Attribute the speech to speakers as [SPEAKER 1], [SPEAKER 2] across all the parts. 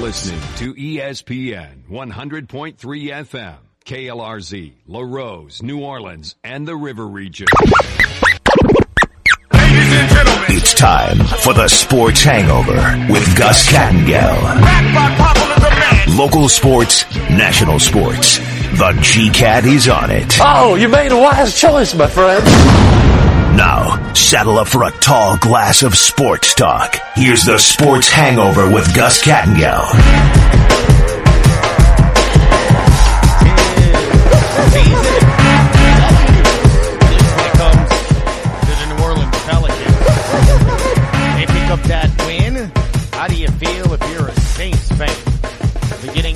[SPEAKER 1] listening to ESPN 100.3 FM, KLRZ, La Rose, New Orleans, and the River Region.
[SPEAKER 2] Ladies and gentlemen, It's time for the Sports Hangover with Gus Kattengell. Local sports, national sports. The G-Cat is on it.
[SPEAKER 3] Oh, you made a wise choice, my friend.
[SPEAKER 2] Now, saddle up for a tall glass of sports talk. Here's the Sports Hangover with Gus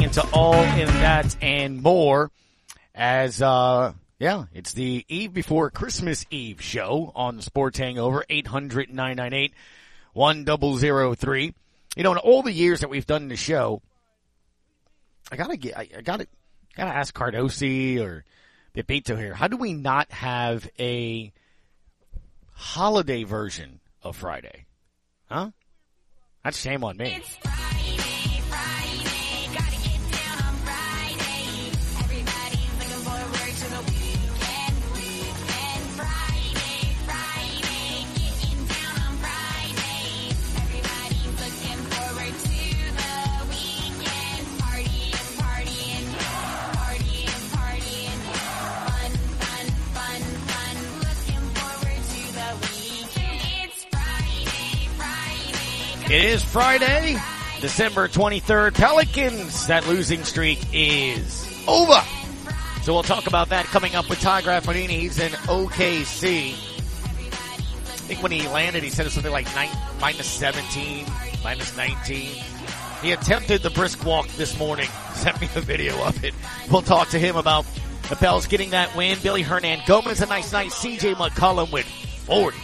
[SPEAKER 4] into all in that and more as, uh, yeah, it's the eve before Christmas Eve show on Sports Hangover, 800-998-1003. You know, in all the years that we've done the show, I gotta get, I, gotta, gotta ask Cardosi or Pepito here. How do we not have a holiday version of Friday? Huh? That's shame on me. It is Friday, December 23rd. Pelicans, that losing streak is over. So we'll talk about that coming up with Ty Graffagnini. He's in OKC. I think when he landed, he said it something like nine, minus 17, minus 19. He attempted the brisk walk this morning. Sent me a video of it. We'll talk to him about the Pels getting that win. Billy Hernangomez, a nice night. CJ McCollum with 40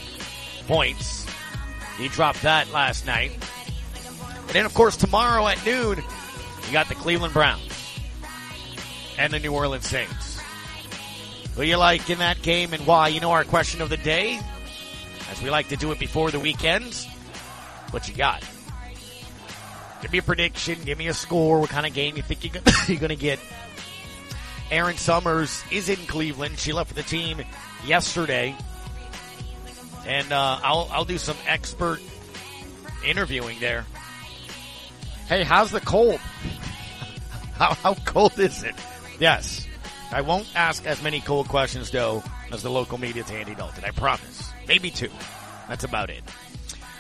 [SPEAKER 4] points. He dropped that last night. And then, of course, tomorrow at noon, you got the Cleveland Browns and the New Orleans Saints. Who you like in that game and why? You know our question of the day, as we like to do it before the weekends. What you got? Give me a prediction. Give me a score. What kind of game you think you're going to get? Aaron Summers is in Cleveland. She left for the team yesterday and uh, I'll I'll do some expert interviewing there. Hey, how's the cold? how how cold is it? Yes, I won't ask as many cold questions though as the local media to Andy Dalton. I promise. Maybe two. That's about it.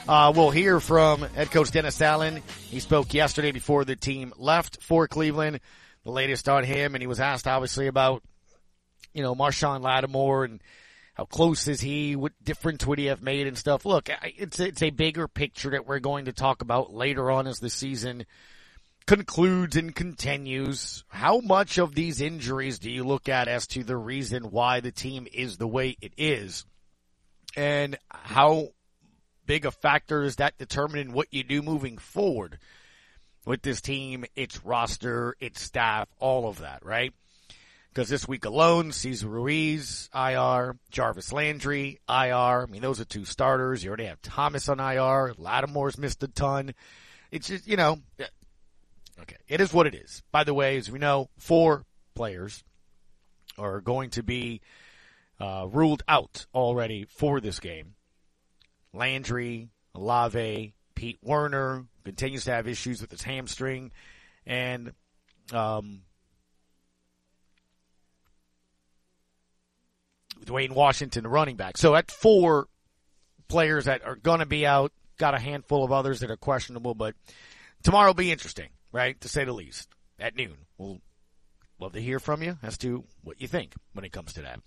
[SPEAKER 4] Uh, we'll hear from head coach Dennis Allen. He spoke yesterday before the team left for Cleveland. The latest on him, and he was asked obviously about you know Marshon Lattimore and how close is he? What difference would he have made and stuff? Look, it's it's a bigger picture that we're going to talk about later on as the season concludes and continues. How much of these injuries do you look at as to the reason why the team is the way it is? And how big a factor is that determining what you do moving forward with this team, its roster, its staff, all of that, right? Because this week alone, Cesar Ruiz, IR, Jarvis Landry, IR. I mean, those are two starters. You already have Thomas on IR. Lattimore's missed a ton. It's just, you know, okay. It is what it is. By the way, as we know, four players are going to be uh, ruled out already for this game. Landry, Olave, Pete Werner continues to have issues with his hamstring, and um, Dwayne Washington, the running back. So at four players that are going to be out, got a handful of others that are questionable, but tomorrow will be interesting, right? To say the least. At noon, we'll love to hear from you as to what you think when it comes to that.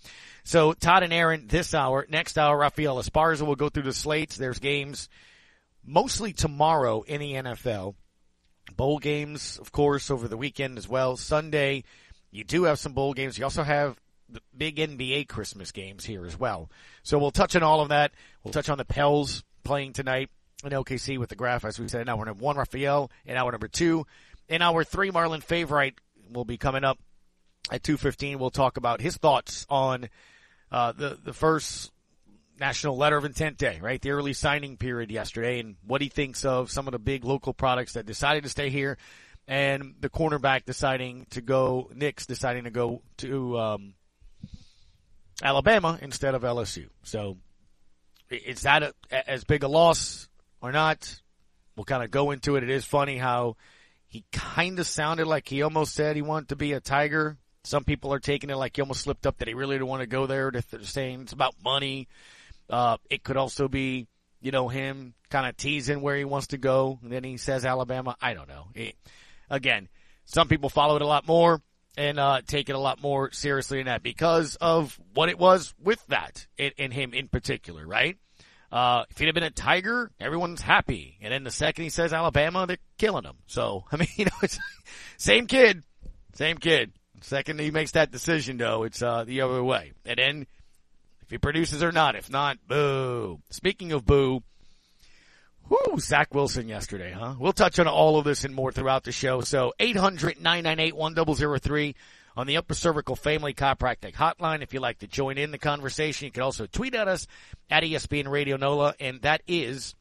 [SPEAKER 4] So Todd and Aaron this hour. Next hour, Rafael Esparza will go through the slates. There's games mostly tomorrow in the NFL. Bowl games, of course, over the weekend as well. Sunday, you do have some bowl games. You also have the big NBA Christmas games here as well. So we'll touch on all of that. We'll touch on the Pels playing tonight in OKC with the graph, as we said. Now we're number one, Raphael. In hour number two. In hour three, Marlon Favorite will be coming up at 2.15. We'll talk about his thoughts on uh, the, the first National Letter of Intent Day, right? The early signing period yesterday and what he thinks of some of the big local products that decided to stay here and the cornerback deciding to go, Nix deciding to go to, um, Alabama instead of LSU. So is that a, as big a loss or not? We'll kind of go into it. It is funny how he kind of sounded like he almost said he wanted to be a Tiger. Some people are taking it like he almost slipped up that he really didn't want to go there. They're saying it's about money. Uh, it could also be, you know, him kind of teasing where he wants to go. And then he says Alabama. I don't know. It, again, some people follow it a lot more and uh, take it a lot more seriously than that because of what it was with that in, him in particular, right? Uh, if he'd have been a Tiger, everyone's happy. And then the second he says Alabama, they're killing him. So, I mean, you know, it's same kid, same kid. Second he makes that decision though, it's, uh, the other way. And then if he produces or not, if not, boo. Speaking of boo, Whoo, Zach Wilson yesterday, huh? We'll touch on all of this and more throughout the show. So 800-998-1003 on the Upper Cervical Family Chiropractic Hotline. If you'd like to join in the conversation, you can also tweet at us at ESPN Radio NOLA. And that is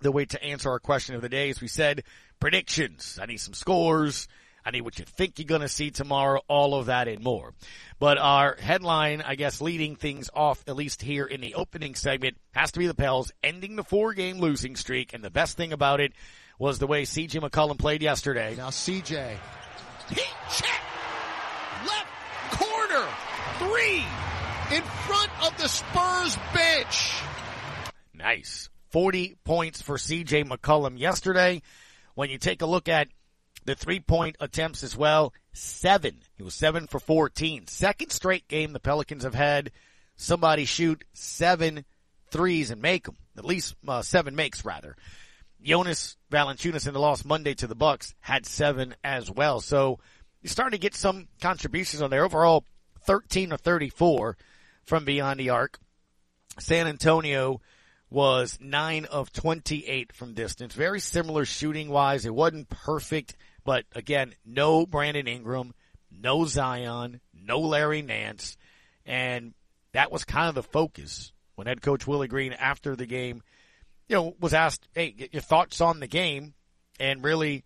[SPEAKER 4] the way to answer our question of the day. As we said, predictions. I need some scores. I need what you think you're going to see tomorrow, all of that and more. But our headline, I guess, leading things off, at least here in the opening segment, has to be the Pels ending the four game losing streak. And the best thing about it was the way CJ McCollum played yesterday.
[SPEAKER 5] Now CJ. Heat check! Left corner! Three! In front of the Spurs bench!
[SPEAKER 4] Nice. 40 points for CJ McCollum yesterday. When you take a look at the three point attempts as well. Seven. He was seven for 14. Second straight game the Pelicans have had somebody shoot seven threes and make them. At least uh, seven makes rather. Jonas Valanciunas in the loss Monday to the Bucks had seven as well. So you're starting to get some contributions on there. Overall, 13 or 34 from beyond the arc. San Antonio was 9 of 28 from distance. Very similar shooting wise. It wasn't perfect but again, no Brandon Ingram, no Zion, no Larry Nance, and that was kind of the focus when head coach Willie Green after the game, you know, was asked, "Hey, your thoughts on the game," and really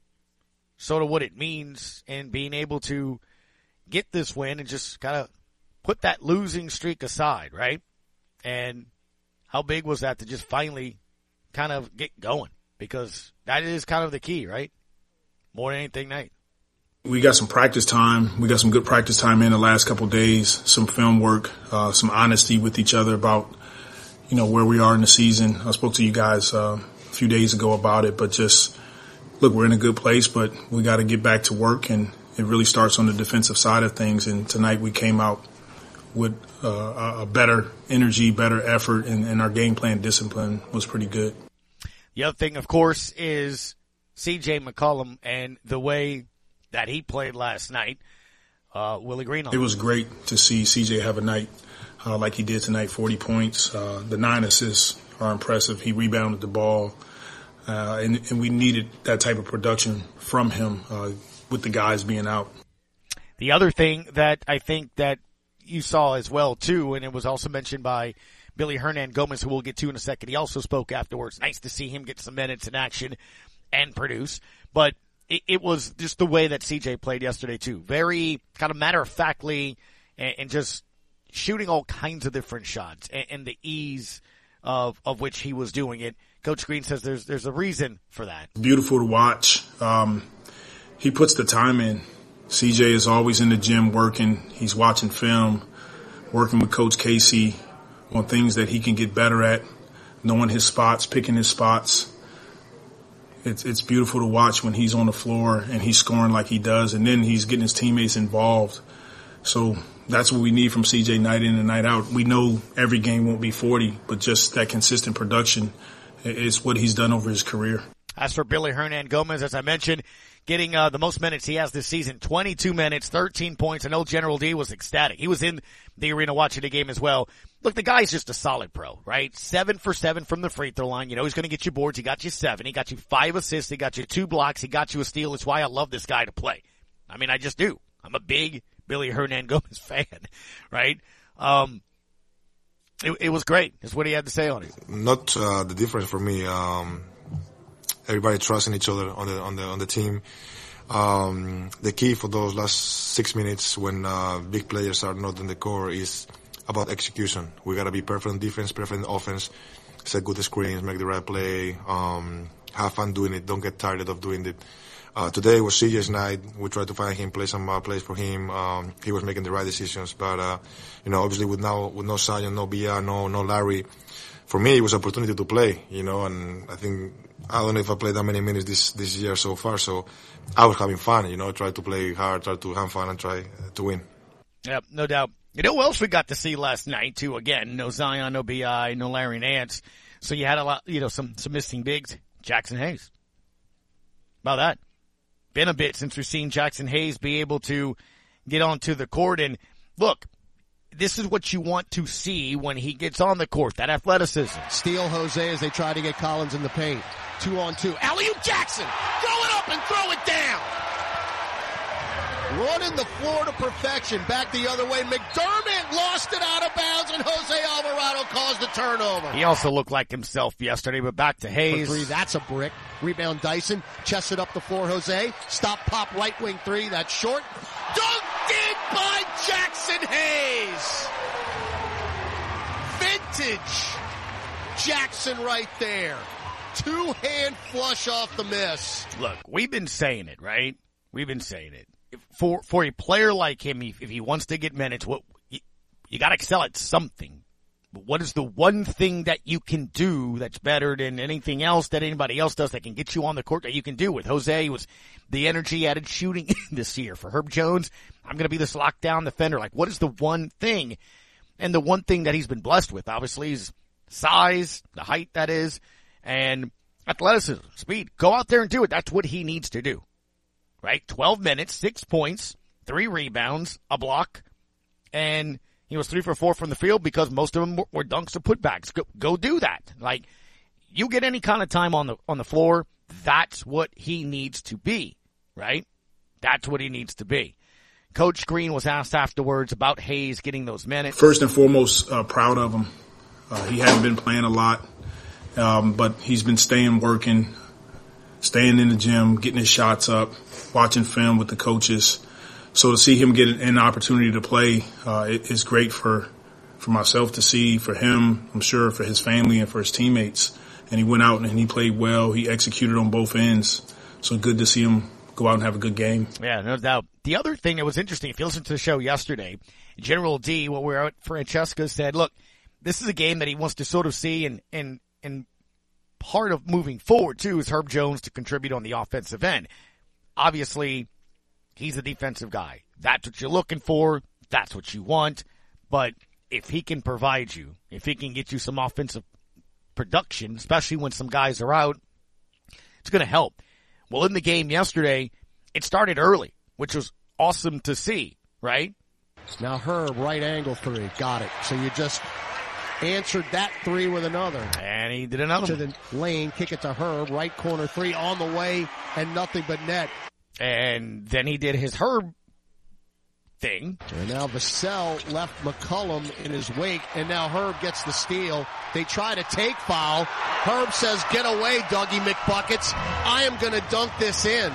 [SPEAKER 4] sort of what it means and being able to get this win and just kind of put that losing streak aside, right? And how big was that to just finally kind of get going? Because that is kind of the key, right? More than anything, Nate.
[SPEAKER 6] We got some practice time. We got some good practice time in the last couple days. Some film work, uh, some honesty with each other about, you know, where we are in the season. I spoke to you guys uh, a few days ago about it, but just look, we're in a good place, but we got to get back to work, and it really starts on the defensive side of things. And tonight we came out with uh, a better energy, better effort, and, and our game plan discipline was pretty good.
[SPEAKER 4] The other thing, of course, is C.J. McCollum and the way that he played last night. Uh, Willie Green.
[SPEAKER 6] it was great to see C.J. have a night uh, like he did tonight. Forty points. Uh, the nine assists are impressive. He rebounded the ball, uh, and, and, we needed that type of production from him uh, with the guys being out.
[SPEAKER 4] The other thing that I think that you saw as well too, and it was also mentioned by Billy Hernangomez, who we'll get to in a second. He also spoke afterwards. Nice to see him get some minutes in action and produce, but it, it was just the way that CJ played yesterday too. Very kind of matter of factly and, and, just shooting all kinds of different shots and, and the ease of, of which he was doing it. Coach Green says there's, there's a reason for that.
[SPEAKER 6] Beautiful to watch. Um, he puts the time in. CJ is always in the gym working. He's watching film, working with Coach Casey on things that he can get better at, knowing his spots, picking his spots it's it's beautiful to watch when he's on the floor and he's scoring like he does, and then he's getting his teammates involved. So that's what we need from CJ night in and night out. We know every game won't be 40, but just that consistent production is what he's done over his career.
[SPEAKER 4] As for Billy Hernangomez, as I mentioned, getting uh, the most minutes he has this season, 22 minutes, 13 points. I know General D was ecstatic. He was in the arena watching the game as well. Look, the guy's just a solid pro, right? Seven for seven from the free throw line. You know he's going to get you boards. He got you seven. He got you five assists. He got you two blocks. He got you a steal. It's why I love this guy to play. I mean, I just do. I'm a big Billy Hernangomez fan, right? Um, It, it was great. That's what he had to say on it.
[SPEAKER 7] Not uh, the difference for me. Um, everybody trusting each other on the on the on the team. Um, the key for those last six minutes when uh, big players are not in the core is about execution. We gotta be perfect in defense, perfect in offense, set good screens, make the right play, um, have fun doing it. Don't get tired of doing it. Uh, today was CJ's night. We tried to find him, play some uh, plays for him. Um, he was making the right decisions, but uh, you know, obviously with now with no Zion, no Bia, no no Larry, for me it was opportunity to play. You know, and I think I don't know if I played that many minutes this this year so far. So I was having fun. You know, try to play hard, try to have fun, and try to win.
[SPEAKER 4] Yep, no doubt. You know who else we got to see last night too? Again, no Zion, no Bi, no Larry Nance. So you had a lot, you know, some some missing bigs. Jaxson Hayes. About that been a bit since we've seen Jaxson Hayes be able to get onto the court. And look, this is what you want to see when he gets on the court, that athleticism.
[SPEAKER 5] Steal Jose as they try to get Collins in the paint. Two on two. alley Jaxson! Throw it up and throw it down! Running the floor to perfection. Back the other way. McDermott lost it out of bounds and Jose Alvarado caused the turnover.
[SPEAKER 4] He also looked like himself yesterday, but back to Hayes.
[SPEAKER 5] Three, that's a brick. Rebound Dyson. Chest it up the floor, Jose. Stop pop right wing three. That's short. Dunked by Jaxson Hayes. Vintage Jaxson right there. Two hand flush off the miss.
[SPEAKER 4] Look, we've been saying it, right? We've been saying it for for a player like him, if he wants to get minutes, what you, you got to excel at something. What is the one thing that you can do that's better than anything else that anybody else does that can get you on the court that you can do with Jose was the energy added shooting this year for Herb Jones. I'm going to be this lockdown defender. Like, what is the one thing? And the one thing that he's been blessed with, obviously, is size, the height that is, and athleticism, speed. Go out there and do it. That's what he needs to do right? 12 minutes, six points, three rebounds, a block, and he was three for four from the field because most of them were, dunks or putbacks. Go, go do that. Like, you get any kind of time on the, on the floor, that's what he needs to be, right? That's what he needs to be. Coach Green was asked afterwards about Hayes getting those minutes.
[SPEAKER 6] First and foremost, uh, proud of him. Uh, he hadn't been playing a lot, um, but he's been staying working, staying in the gym, getting his shots up, watching film with the coaches. So to see him get an opportunity to play uh, is great for for myself to see, for him, I'm sure, for his family and for his teammates. And he went out and he played well. He executed on both ends. So good to see him go out and have a good game.
[SPEAKER 4] Yeah, no doubt. The other thing that was interesting, if you listened to the show yesterday, General D, what we were at Francesca said, look, this is a game that he wants to sort of see and, and, and part of moving forward too is Herb Jones to contribute on the offensive end. Obviously, he's a defensive guy. That's what you're looking for. That's what you want. But if he can provide you, if he can get you some offensive production, especially when some guys are out, it's going to help. Well, in the game yesterday, it started early, which was awesome to see, right?
[SPEAKER 5] Now Herb, right angle three. Got it. So you just answered that three with another.
[SPEAKER 4] And he did another
[SPEAKER 5] to the lane, kick it to Herb, right corner three on the way, and nothing but net.
[SPEAKER 4] And then he did his Herb thing.
[SPEAKER 5] And now Vassell left McCollum in his wake, and now Herb gets the steal. They try to take foul. Herb says, get away, Dougie McBuckets. I am going to dunk this in.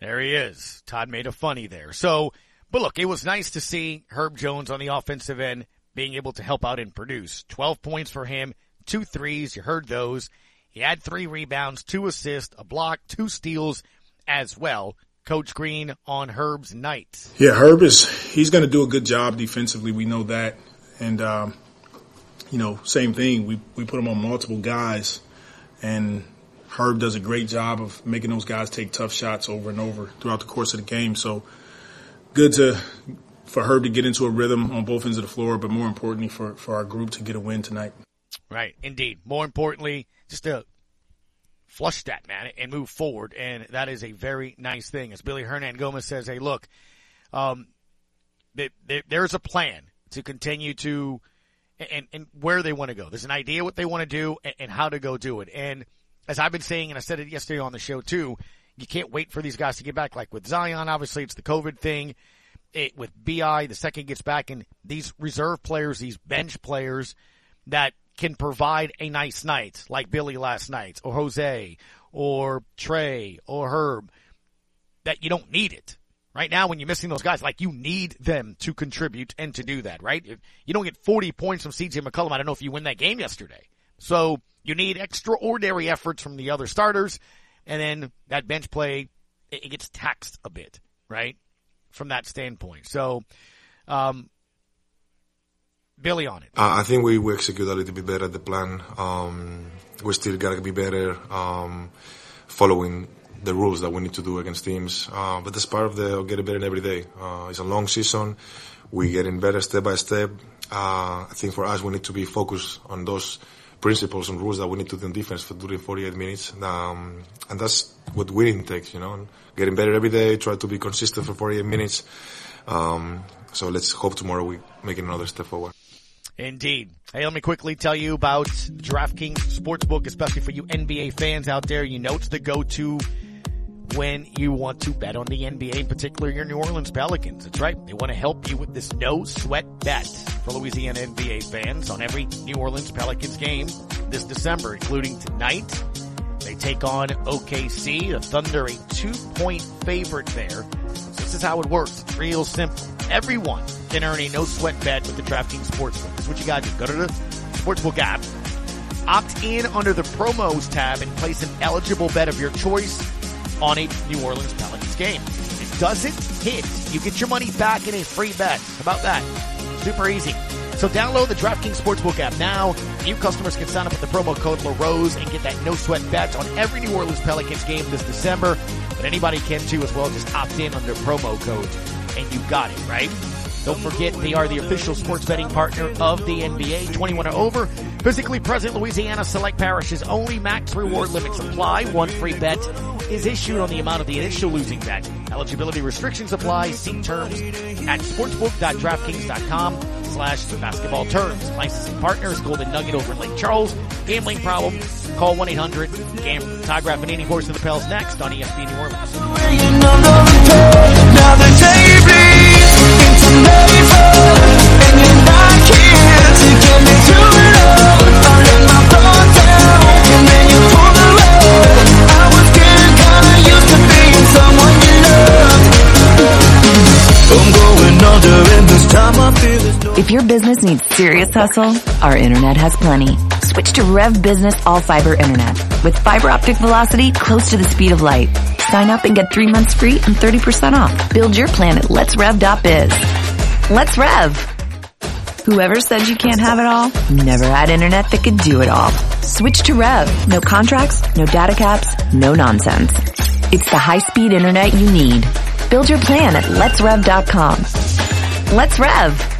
[SPEAKER 4] There he is. Todd made a funny there. So, but look, it was nice to see Herb Jones on the offensive end being able to help out and produce. 12 points for him, two threes. You heard those. He had three rebounds, two assists, a block, two steals as well. Coach Green on Herb's night.
[SPEAKER 6] Yeah, Herb is, he's going to do a good job defensively. We know that. And, um, you know, same thing. We, we put him on multiple guys and Herb does a great job of making those guys take tough shots over and over throughout the course of the game. So good to for Herb to get into a rhythm on both ends of the floor, but more importantly for, for our group to get a win tonight.
[SPEAKER 4] Right, indeed. More importantly, just to flush that, man, and move forward. And that is a very nice thing. As Billy Hernangomez says, hey, look, um, there's a plan to continue to, and, and where they want to go. There's an idea what they want to do and, and how to go do it. And as I've been saying, and I said it yesterday on the show too, you can't wait for these guys to get back. Like with Zion, obviously it's the COVID thing it, with BI, the second gets back, and these reserve players, these bench players, that can provide a nice night, like Billy last night, or Jose, or Trey, or Herb, that you don't need it. Right now, when you're missing those guys, like you need them to contribute and to do that, right? If you don't get 40 points from CJ McCollum, I don't know if you win that game yesterday. So you need extraordinary efforts from the other starters, and then that bench play, it gets taxed a bit, right? From that standpoint. So, um, Billy on it.
[SPEAKER 7] Uh, I think we, we execute a little bit better the plan. Um, we still gotta be better, um, following the rules that we need to do against teams. Uh, but that's part of the getting better every day. Uh, it's a long season. We're getting better step by step. Uh, I think for us, we need to be focused on those principles and rules that we need to do in defense for during 48 minutes. Um, and that's what winning takes, you know, getting better every day, try to be consistent for 48 minutes. Um, so let's hope tomorrow we make another step forward.
[SPEAKER 4] Indeed. Hey, let me quickly tell you about DraftKings Sportsbook, especially for you NBA fans out there. You know it's the go-to when you want to bet on the NBA, in particular your New Orleans Pelicans. That's right. They want to help you with this no sweat bet for Louisiana NBA fans on every New Orleans Pelicans game this December, including tonight. They take on OKC, the Thunder, a two point favorite there. So this is how it works. It's real simple. Everyone can earn a no sweat bet with the DraftKings Sportsbook. That's what you got to do. Go to the Sportsbook app, opt in under the promos tab and place an eligible bet of your choice on a New Orleans Pelicans game. If it doesn't hit, you get your money back in a free bet. How about that? Super easy. So download the DraftKings Sportsbook app now. New customers can sign up with the promo code LaRose and get that no sweat bet on every New Orleans Pelicans game this December. But anybody can too as well. Just opt in under promo code and you got it, right? Don't forget they are the official sports betting partner of the NBA. 21 or over. Physically present Louisiana select parishes only max reward limits apply. One free bet is issued on the amount of the initial losing bet. Eligibility restrictions apply. See terms at sportsbook.draftkings.com slash basketball terms. Licensing partners Golden Nugget over Lake Charles. Gambling problem? Call 1-800 Todd Graffagnini, Horse in the Pels next on ESPN New Orleans.
[SPEAKER 8] Serious hustle, our internet has plenty. Switch to Rev Business All Fiber Internet with fiber optic velocity close to the speed of light. Sign up and get three months free and 30% off. Build your plan at letsrev.biz. Let's Rev. Whoever said you can't have it all, never had internet that could do it all. Switch to Rev. No contracts, no data caps, no nonsense. It's the high-speed internet you need. Build your plan at letsrev.com. Let's Rev.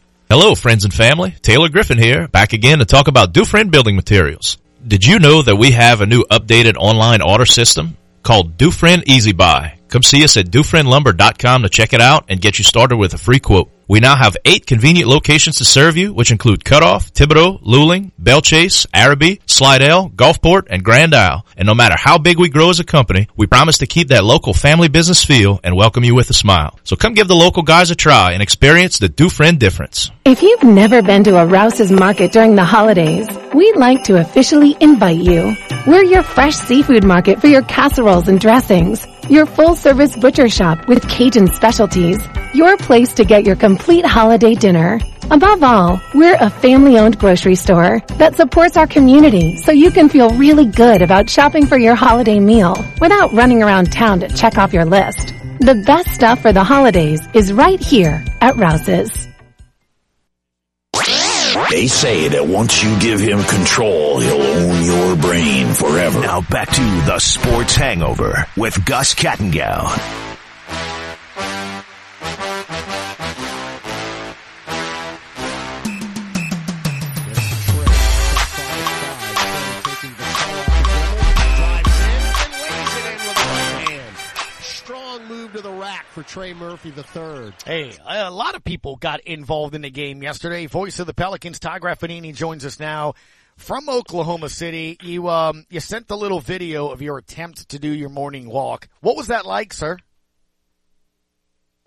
[SPEAKER 9] Hello, friends and family. Taylor Griffin here, back again to talk about Dufresne Building Materials. Did you know that we have a new updated online order system called Dufresne Easy Buy? Come see us at DufresneLumber.com to check it out and get you started with a free quote. We now have eight convenient locations to serve you, which include Cutoff, Thibodaux, Luling, Belle Chasse, Arabi, Slidell, Gulfport, and Grand Isle. And no matter how big we grow as a company, we promise to keep that local family business feel and welcome you with a smile. So come give the local guys a try and experience the Dufresne difference.
[SPEAKER 10] If you've never been to a Rouse's market during the holidays, we'd like to officially invite you. We're your fresh seafood market for your casseroles and dressings. Your full service butcher shop with Cajun specialties. Your place to get your complete holiday dinner. Above all, we're a family owned grocery store that supports our community so you can feel really good about shopping for your holiday meal without running around town to check off your list. The best stuff for the holidays is right here at Rouse's.
[SPEAKER 2] They say that once you give him control, he'll own your brain forever. Now back to the Sports Hangover with Gus Kattengell.
[SPEAKER 5] For Trey Murphy III.
[SPEAKER 4] Hey, a lot of people got involved in the game yesterday. Voice of the Pelicans, Ty Graffagnini joins us now from Oklahoma City. You um you sent the little video of your attempt to do your morning walk. What was that like, sir?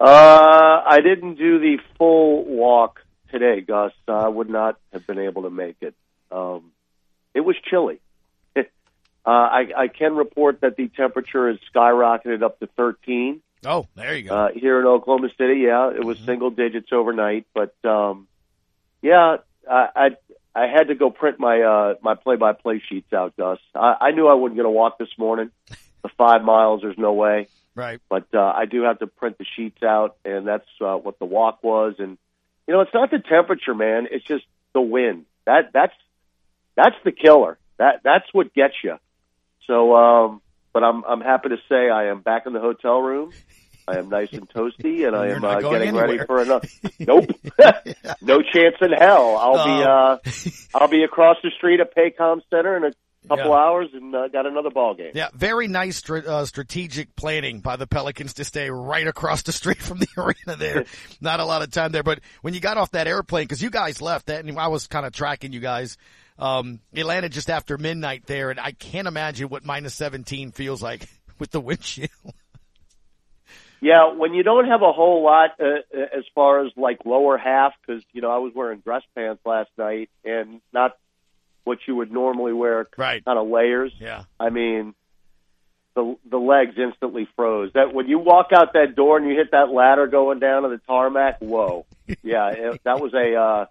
[SPEAKER 11] Uh, I didn't do the full walk today, Gus. I would not have been able to make it. Um, it was chilly. Uh, I, I can report that the temperature has skyrocketed up to 13.
[SPEAKER 4] Oh, there you go.
[SPEAKER 11] Uh, here in Oklahoma City, yeah, it was mm-hmm. single digits overnight, but um, yeah, I, I I had to go print my uh, my play by play sheets out, Gus. I, I knew I wasn't going to walk this morning. The five miles, there's no way.
[SPEAKER 4] Right.
[SPEAKER 11] But uh, I do have to print the sheets out, and that's uh, what the walk was. And you know, it's not the temperature, man. It's just the wind. That that's that's the killer. That that's what gets you. So, um, but I'm I'm happy to say I am back in the hotel room. I am nice and toasty, and I am uh, getting anywhere. ready for another. nope, no chance in hell. I'll uh, be uh, I'll be across the street at Paycom Center in a couple yeah. hours and uh, got another ball game.
[SPEAKER 4] Yeah, very nice uh, strategic planning by the Pelicans to stay right across the street from the arena there. Not a lot of time there, but when you got off that airplane, because you guys left that, and I was kind of tracking you guys um, it landed just after midnight there, and I can't imagine what minus 17 feels like with the windshield.
[SPEAKER 11] Yeah, when you don't have a whole lot uh, uh as far as like lower half, because you know I was wearing dress pants last night and not what you would normally wear,
[SPEAKER 4] right?
[SPEAKER 11] Kind of layers.
[SPEAKER 4] Yeah.
[SPEAKER 11] I mean, the the legs instantly froze. That when you walk out that door and you hit that ladder going down to the tarmac, whoa, yeah, it, that was a uh,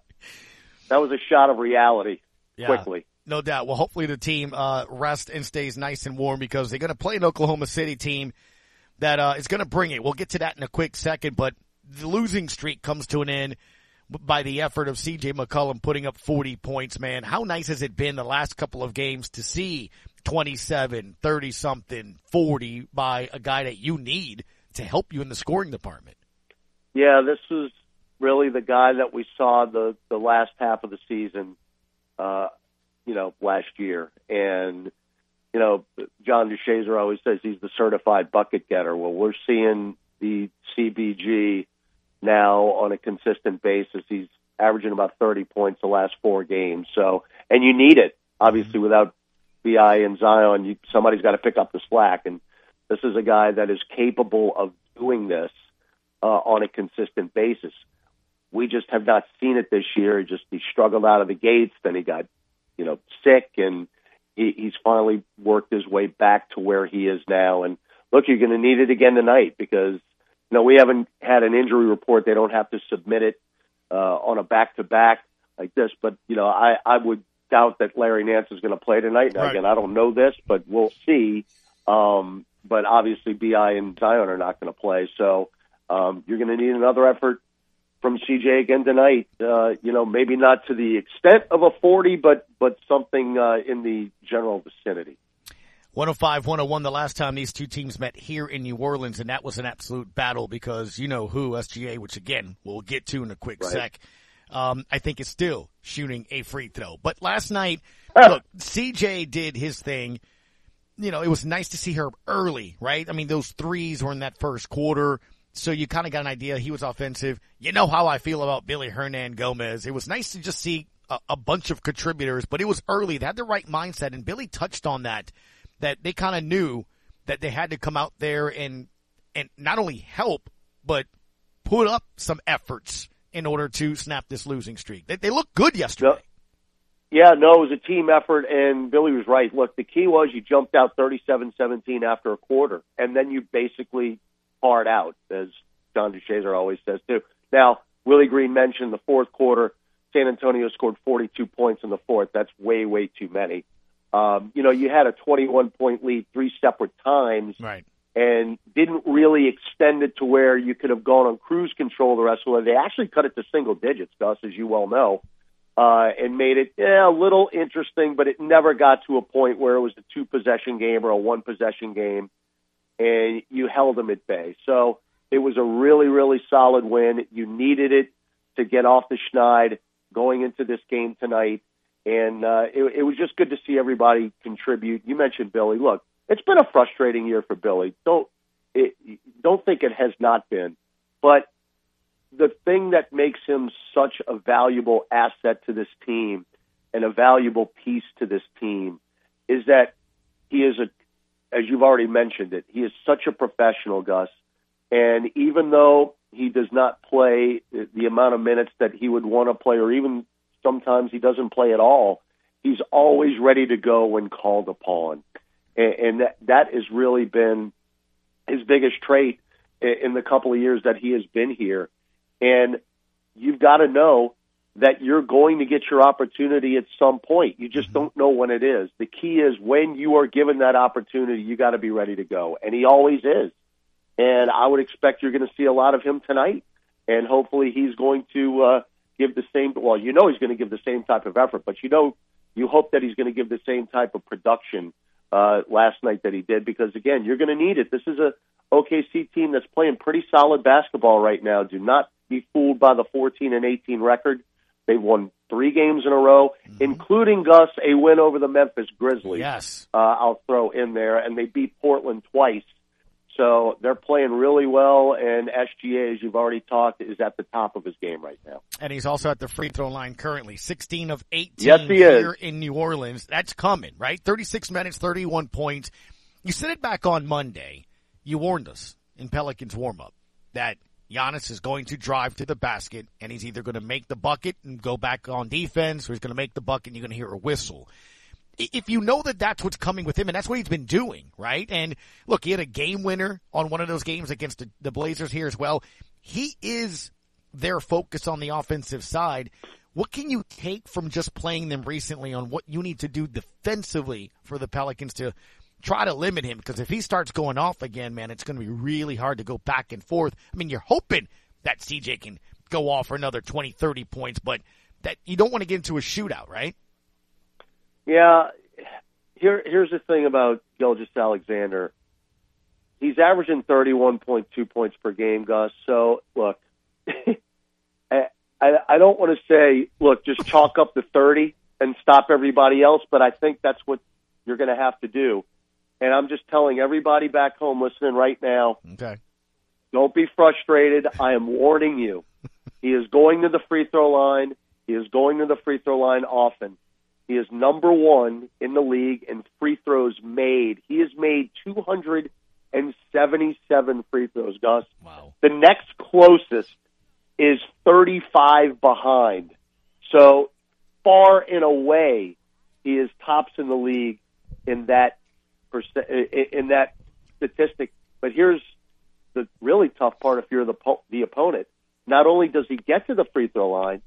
[SPEAKER 11] that was a shot of reality
[SPEAKER 4] yeah,
[SPEAKER 11] quickly.
[SPEAKER 4] No doubt. Well, hopefully the team uh, rests and stays nice and warm because they're going to play an Oklahoma City team that uh, is going to bring it. We'll get to that in a quick second, but the losing streak comes to an end by the effort of CJ McCollum putting up 40 points, man. How nice has it been the last couple of games to see 27, 30 something, 40 by a guy that you need to help you in the scoring department?
[SPEAKER 11] Yeah, this was really the guy that we saw the, the last half of the season uh, you know, last year. And, you know, John DeShazier always says he's the certified bucket getter. Well, we're seeing the CBG now on a consistent basis. He's averaging about 30 points the last four games. So, and you need it, obviously, mm-hmm. without BI and Zion, you, somebody's got to pick up the slack. And this is a guy that is capable of doing this uh, on a consistent basis. We just have not seen it this year. He just he struggled out of the gates, then he got, you know, sick, and he, he's finally worked his way back to where he is now. And look, you're going to need it again tonight because you know we haven't had an injury report. They don't have to submit it uh, on a back to back like this. But you know, I I would doubt that Larry Nance is going to play tonight. Now, right. again, I don't know this, but we'll see. Um, but obviously, Bi and Zion are not going to play, so um, you're going to need another effort from CJ again tonight. Uh, you know, maybe not to the extent of a 40, but but something uh, in the general vicinity.
[SPEAKER 4] 105 101 the last time these two teams met here in New Orleans, and that was an absolute battle because you know who, SGA, which again, we'll get to in a quick right. sec, um, I think is still shooting a free throw. But last night, look, CJ did his thing. You know, it was nice to see her early, right? I mean, those threes were in that first quarter. So you kind of got an idea he was offensive. You know how I feel about Billy Hernangomez. It was nice to just see a, a bunch of contributors, but it was early. They had the right mindset, and Billy touched on that. That they kind of knew that they had to come out there and and not only help, but put up some efforts in order to snap this losing streak. They, they looked good yesterday.
[SPEAKER 11] Yeah, no, it was a team effort, and Billy was right. Look, the key was you jumped out 37-17 after a quarter, and then you basically hard out, as John DeShazier always says too. Now, Willie Green mentioned the fourth quarter. San Antonio scored 42 points in the fourth. That's way, way too many. Um, you know, you had a 21 point lead three separate times,
[SPEAKER 4] right?
[SPEAKER 11] And didn't really extend it to where you could have gone on cruise control the rest of the way. They actually cut it to single digits, Gus, as you well know, uh, and made it yeah, a little interesting, but it never got to a point where it was a two possession game or a one possession game and you held them at bay. So it was a really, really solid win. You needed it to get off the schneid going into this game tonight. And uh, it, it was just good to see everybody contribute. You mentioned Billy. Look, it's been a frustrating year for Billy. Don't it, don't think it has not been. But the thing that makes him such a valuable asset to this team and a valuable piece to this team is that he is a, as you've already mentioned it, he is such a professional, Gus. And even though he does not play the amount of minutes that he would want to play, or even sometimes he doesn't play at all, he's always ready to go when called upon. And, and that, that has really been his biggest trait in the couple of years that he has been here. And you've got to know that you're going to get your opportunity at some point. You just don't know when it is. The key is when you are given that opportunity, you got to be ready to go. And he always is. And I would expect you're going to see a lot of him tonight. And hopefully he's going to uh, give the same, well, you know he's going to give the same type of effort, but you know, you hope that he's going to give the same type of production uh, last night that he did because, again, you're going to need it. This is a OKC team that's playing pretty solid basketball right now. Do not be fooled by the 14 and 18 record. They've won three games in a row, mm-hmm. including Gus a win over the Memphis Grizzlies.
[SPEAKER 4] Yes,
[SPEAKER 11] uh, I'll throw in there, and they beat Portland twice. So they're playing really well, and SGA, as you've already talked, is at the top of his game right now.
[SPEAKER 4] And he's also at the free throw line currently, 16 of 18
[SPEAKER 11] yes, he
[SPEAKER 4] here
[SPEAKER 11] is.
[SPEAKER 4] in New Orleans. That's coming, right? 36 minutes, 31 points. You said it back on Monday. You warned us in Pelicans warm up that Giannis is going to drive to the basket and he's either going to make the bucket and go back on defense or he's going to make the bucket and you're going to hear a whistle. If you know that that's what's coming with him and that's what he's been doing, right? And look, he had a game winner on one of those games against the, the Blazers here as well. He is their focus on the offensive side. What can you take from just playing them recently on what you need to do defensively for the Pelicans to try to limit him because if he starts going off again, man, it's going to be really hard to go back and forth. I mean, you're hoping that CJ can go off for another 20, 30 points, but that you don't want to get into a shootout, right?
[SPEAKER 11] Yeah. Here, here's the thing about Gilgeous-Alexander. He's averaging 31.2 points per game, Gus. So look, I, I don't want to say, look, just chalk up the 30 and stop everybody else, but I think that's what you're going to have to do. And I'm just telling everybody back home listening right now.
[SPEAKER 4] Okay.
[SPEAKER 11] Don't be frustrated. I am warning you. he is going to the free throw line. He is going to the free throw line often. He is number one in the league in free throws made. He has made 277 free throws, Gus.
[SPEAKER 4] Wow.
[SPEAKER 11] The next closest is 35 behind. So far and away, he is tops in the league in that percent in that statistic. But here's the really tough part: if you're the the opponent, not only does he get to the free throw line,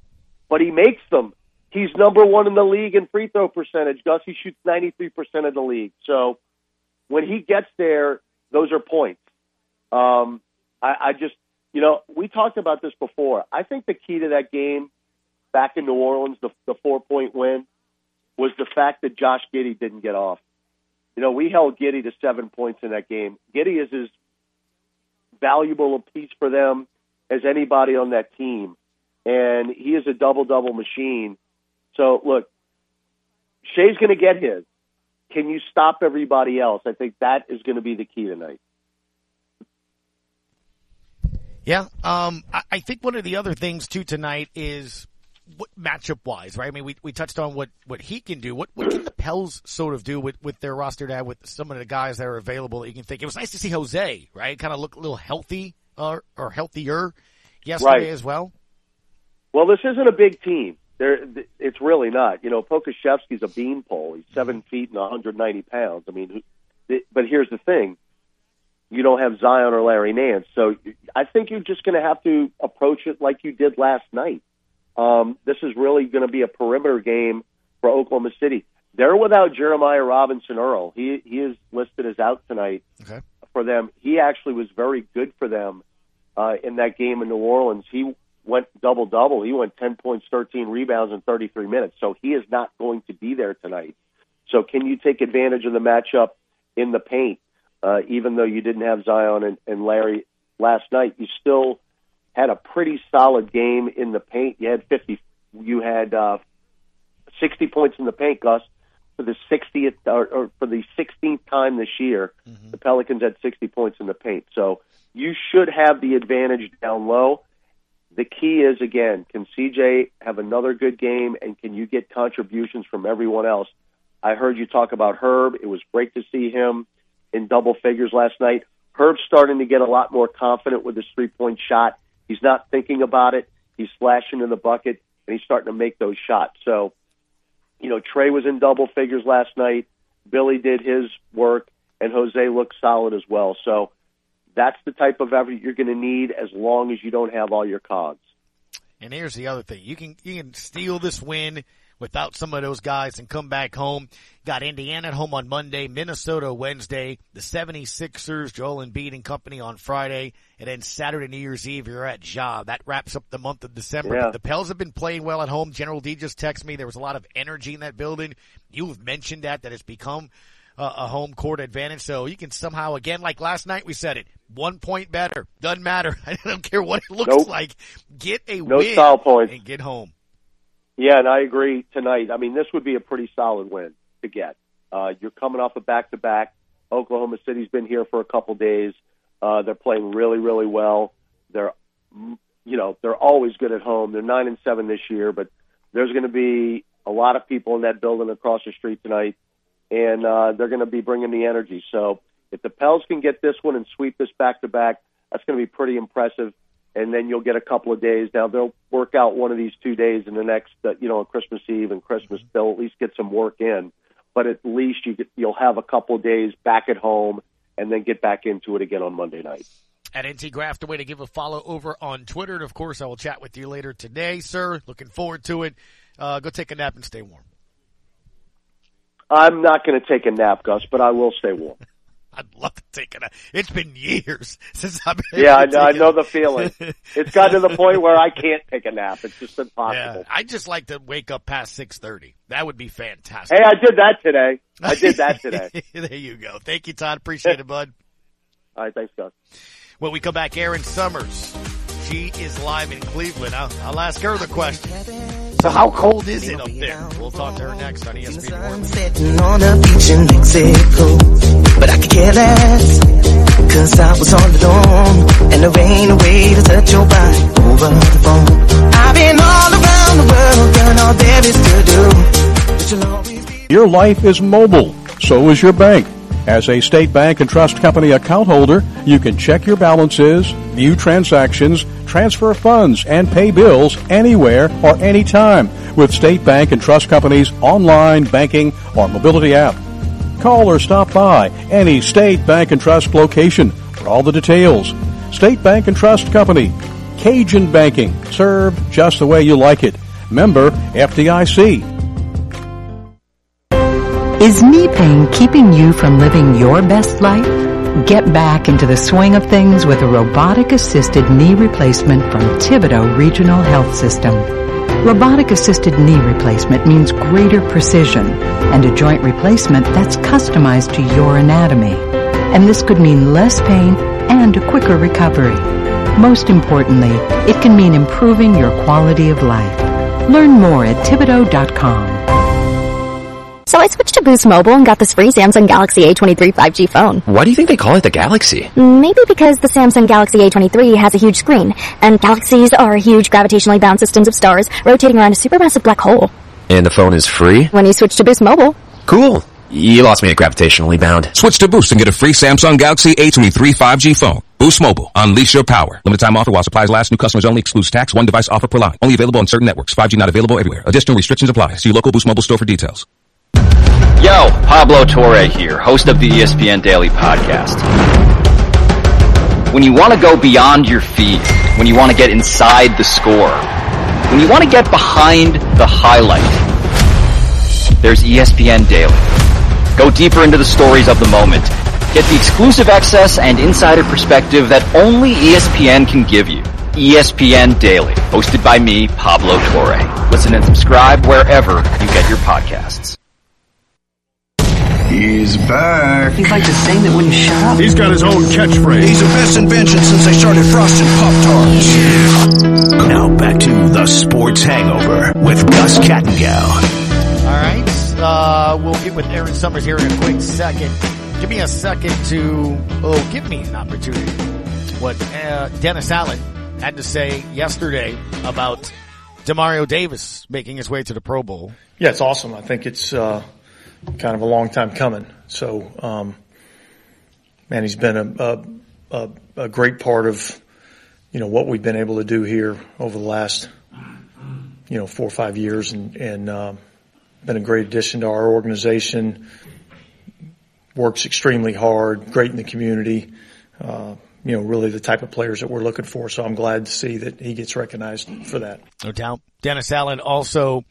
[SPEAKER 11] but he makes them. He's number one in the league in free throw percentage. Gus, he shoots 93% of the league. So when he gets there, those are points. Um, I, I just, you know, we talked about this before. I think the key to that game back in New Orleans, the, the four point win, was the fact that Josh Giddey didn't get off. You know, we held Giddey to seven points in that game. Giddey is as valuable a piece for them as anybody on that team, and he is a double double machine. So look, Shai's going to get his. Can you stop everybody else? I think that is going to be the key tonight.
[SPEAKER 4] Yeah, um, I, think one of the other things too tonight is matchup wise, right? I mean, we, we touched on what, what he can do. What, what can the Pels sort of do with, with their roster now with some of the guys that are available that you can think? It was nice to see Jose, right? Kind of look a little healthy or, or healthier yesterday
[SPEAKER 11] right.
[SPEAKER 4] as well.
[SPEAKER 11] Well, this isn't a big team. There, it's really not. You know, Pokusevski's a beanpole. He's 7 mm-hmm. feet and 190 pounds. I mean, but here's the thing. You don't have Zion or Larry Nance. So I think you're just going to have to approach it like you did last night um, this is really going to be a perimeter game for Oklahoma City. They're without Jeremiah Robinson Earl. He he is listed as out tonight
[SPEAKER 4] okay.
[SPEAKER 11] for them. He actually was very good for them uh, in that game in New Orleans. He went double double. He went ten points, thirteen rebounds in thirty three minutes. So he is not going to be there tonight. So can you take advantage of the matchup in the paint? Uh, even though you didn't have Zion and, and Larry last night, you still had a pretty solid game in the paint. You had 50, you had uh, 60 points in the paint, Gus. for the 60th or, or for the 16th time this year,
[SPEAKER 4] Mm-hmm.
[SPEAKER 11] the Pelicans had 60 points in the paint. So you should have the advantage down low. The key is again, can CJ have another good game and can you get contributions from everyone else? I heard you talk about Herb. It was great to see him in double figures last night. Herb's starting to get a lot more confident with his three point shot. He's not thinking about it. He's slashing in the bucket and he's starting to make those shots. So, you know, Trey was in double figures last night. Billy did his work and Jose looked solid as well. So that's the type of effort you're going to need as long as you don't have all your cogs.
[SPEAKER 4] And here's the other thing. You can, you can steal this win without some of those guys and come back home. Got Indiana at home on Monday, Minnesota Wednesday, the 76ers, Joel Embiid and company on Friday, and then Saturday, New Year's Eve, you're at Ja. That wraps up the month of December.
[SPEAKER 11] Yeah.
[SPEAKER 4] The Pels have been playing well at home. General D just texted me. There was a lot of energy in that building. You've mentioned that, that it's become uh, a home court advantage. So you can somehow, again, like last night we said it, one point better. Doesn't matter. I don't care what it looks
[SPEAKER 11] Nope.
[SPEAKER 4] like. Get a
[SPEAKER 11] No
[SPEAKER 4] win
[SPEAKER 11] style points.
[SPEAKER 4] and get home.
[SPEAKER 11] Yeah, and I agree tonight. I mean, this would be a pretty solid win to get. Uh, you're coming off a back to back. Oklahoma City's been here for a couple days. Uh, they're playing really, really well. They're, you know, they're always good at home. They're nine and seven this year, but there's going to be a lot of people in that building across the street tonight, and uh, they're going to be bringing the energy. So if the Pels can get this one and sweep this back to back, that's going to be pretty impressive. And then you'll get a couple of days. Now they'll work out one of these two days in the next, uh, you know, on Christmas Eve and Christmas. They'll at least get some work in, but at least you get, you'll have a couple of days back at home, and then get back into it again on Monday night.
[SPEAKER 4] At NT Graft, a way to give a follow over on Twitter. And of course, I will chat with you later today, sir. Looking forward to it. Uh, go take a nap and stay warm.
[SPEAKER 11] I'm not going to take a nap, Gus, but I will stay warm.
[SPEAKER 4] I'd love to take a nap. It's been years since I've been.
[SPEAKER 11] Yeah, I know, I know the feeling. It's gotten to the point where I can't take a nap. It's just
[SPEAKER 4] Yeah,
[SPEAKER 11] impossible.
[SPEAKER 4] I just like to wake up past six thirty. That would be fantastic.
[SPEAKER 11] Hey, I did that today. I did that today.
[SPEAKER 4] there you go. Thank you, Todd. Appreciate it, bud.
[SPEAKER 11] All right, thanks, Gus.
[SPEAKER 4] When we come back, Erin Summers. She is live in Cleveland. I'll, I'll ask her the question. So how cold is it up there? We'll talk to her next on ESPN.
[SPEAKER 12] Sitting on a beach in Mexico, but I could care less. Cause I was on the dome, and there ain't a way to touch your body over the phone. I've been all around the world, done all there is to do. But you'll always be
[SPEAKER 13] Your life is mobile. So is your bank. As a state bank and trust company account holder, you can check your balances, view transactions, transfer funds, and pay bills anywhere or anytime with State Bank and Trust Company's online banking or mobility app. Call or stop by any State Bank and Trust location for all the details. State Bank and Trust Company. Cajun Banking. Served just the way you like it. Member FDIC.
[SPEAKER 14] Is knee pain keeping you from living your best life? Get back into the swing of things with a robotic assisted knee replacement from Thibodaux Regional Health System. Robotic assisted knee replacement means greater precision and a joint replacement that's customized to your anatomy. And this could mean less pain and a quicker recovery. Most importantly, it can mean improving your quality of life. Learn more at Thibodaux.com.
[SPEAKER 15] So I switched to Boost Mobile and got this free Samsung Galaxy A23 5G phone.
[SPEAKER 3] Why do you think they call it the Galaxy?
[SPEAKER 15] Maybe because the Samsung Galaxy A23 has a huge screen, and galaxies are huge gravitationally bound systems of stars rotating around a supermassive black hole.
[SPEAKER 3] And the phone is free?
[SPEAKER 15] When you switch to Boost Mobile,
[SPEAKER 3] Cool. You lost me at gravitationally bound.
[SPEAKER 16] Switch to Boost and get a free Samsung Galaxy A23 5G phone. Boost Mobile. Unleash your power. Limited time offer while supplies last. New customers only. Excludes tax. One device offer per line. Only available on certain networks. 5G not available everywhere. Additional restrictions apply. See local Boost Mobile store for details.
[SPEAKER 17] Yo, Pablo Torre here, host of the ESPN Daily Podcast. When you want to go beyond your feed, when you want to get inside the score, when you want to get behind the highlight, there's ESPN Daily. Go deeper into the stories of the moment. Get the exclusive access and insider perspective that only ESPN can give you. ESPN Daily, hosted by me, Pablo Torre. Listen and subscribe wherever you get your podcasts.
[SPEAKER 18] He's back.
[SPEAKER 19] He's like the thing that wouldn't shut up.
[SPEAKER 18] He's got his own catchphrase. He's the best invention since they started frosting Pop Tarts.
[SPEAKER 2] Now back to the Sports Hangover with Gus Kattengell.
[SPEAKER 4] All right. Uh, we'll get with Erin Summers here in a quick second. Give me a second to, oh, give me an opportunity. What uh, Dennis Allen had to say yesterday about Demario Davis making his way to the Pro Bowl.
[SPEAKER 20] Yeah, it's awesome. I think it's uh, kind of a long time coming. So, um, man, he's been a, a, a, great part of you know what we've been able to do here over the last you know four or five years, and and uh, been a great addition to our organization. Works extremely hard, great in the community. Uh, you know, really the type of players that we're looking for. So I'm glad to see that he gets recognized for that.
[SPEAKER 4] No doubt. Dennis Allen also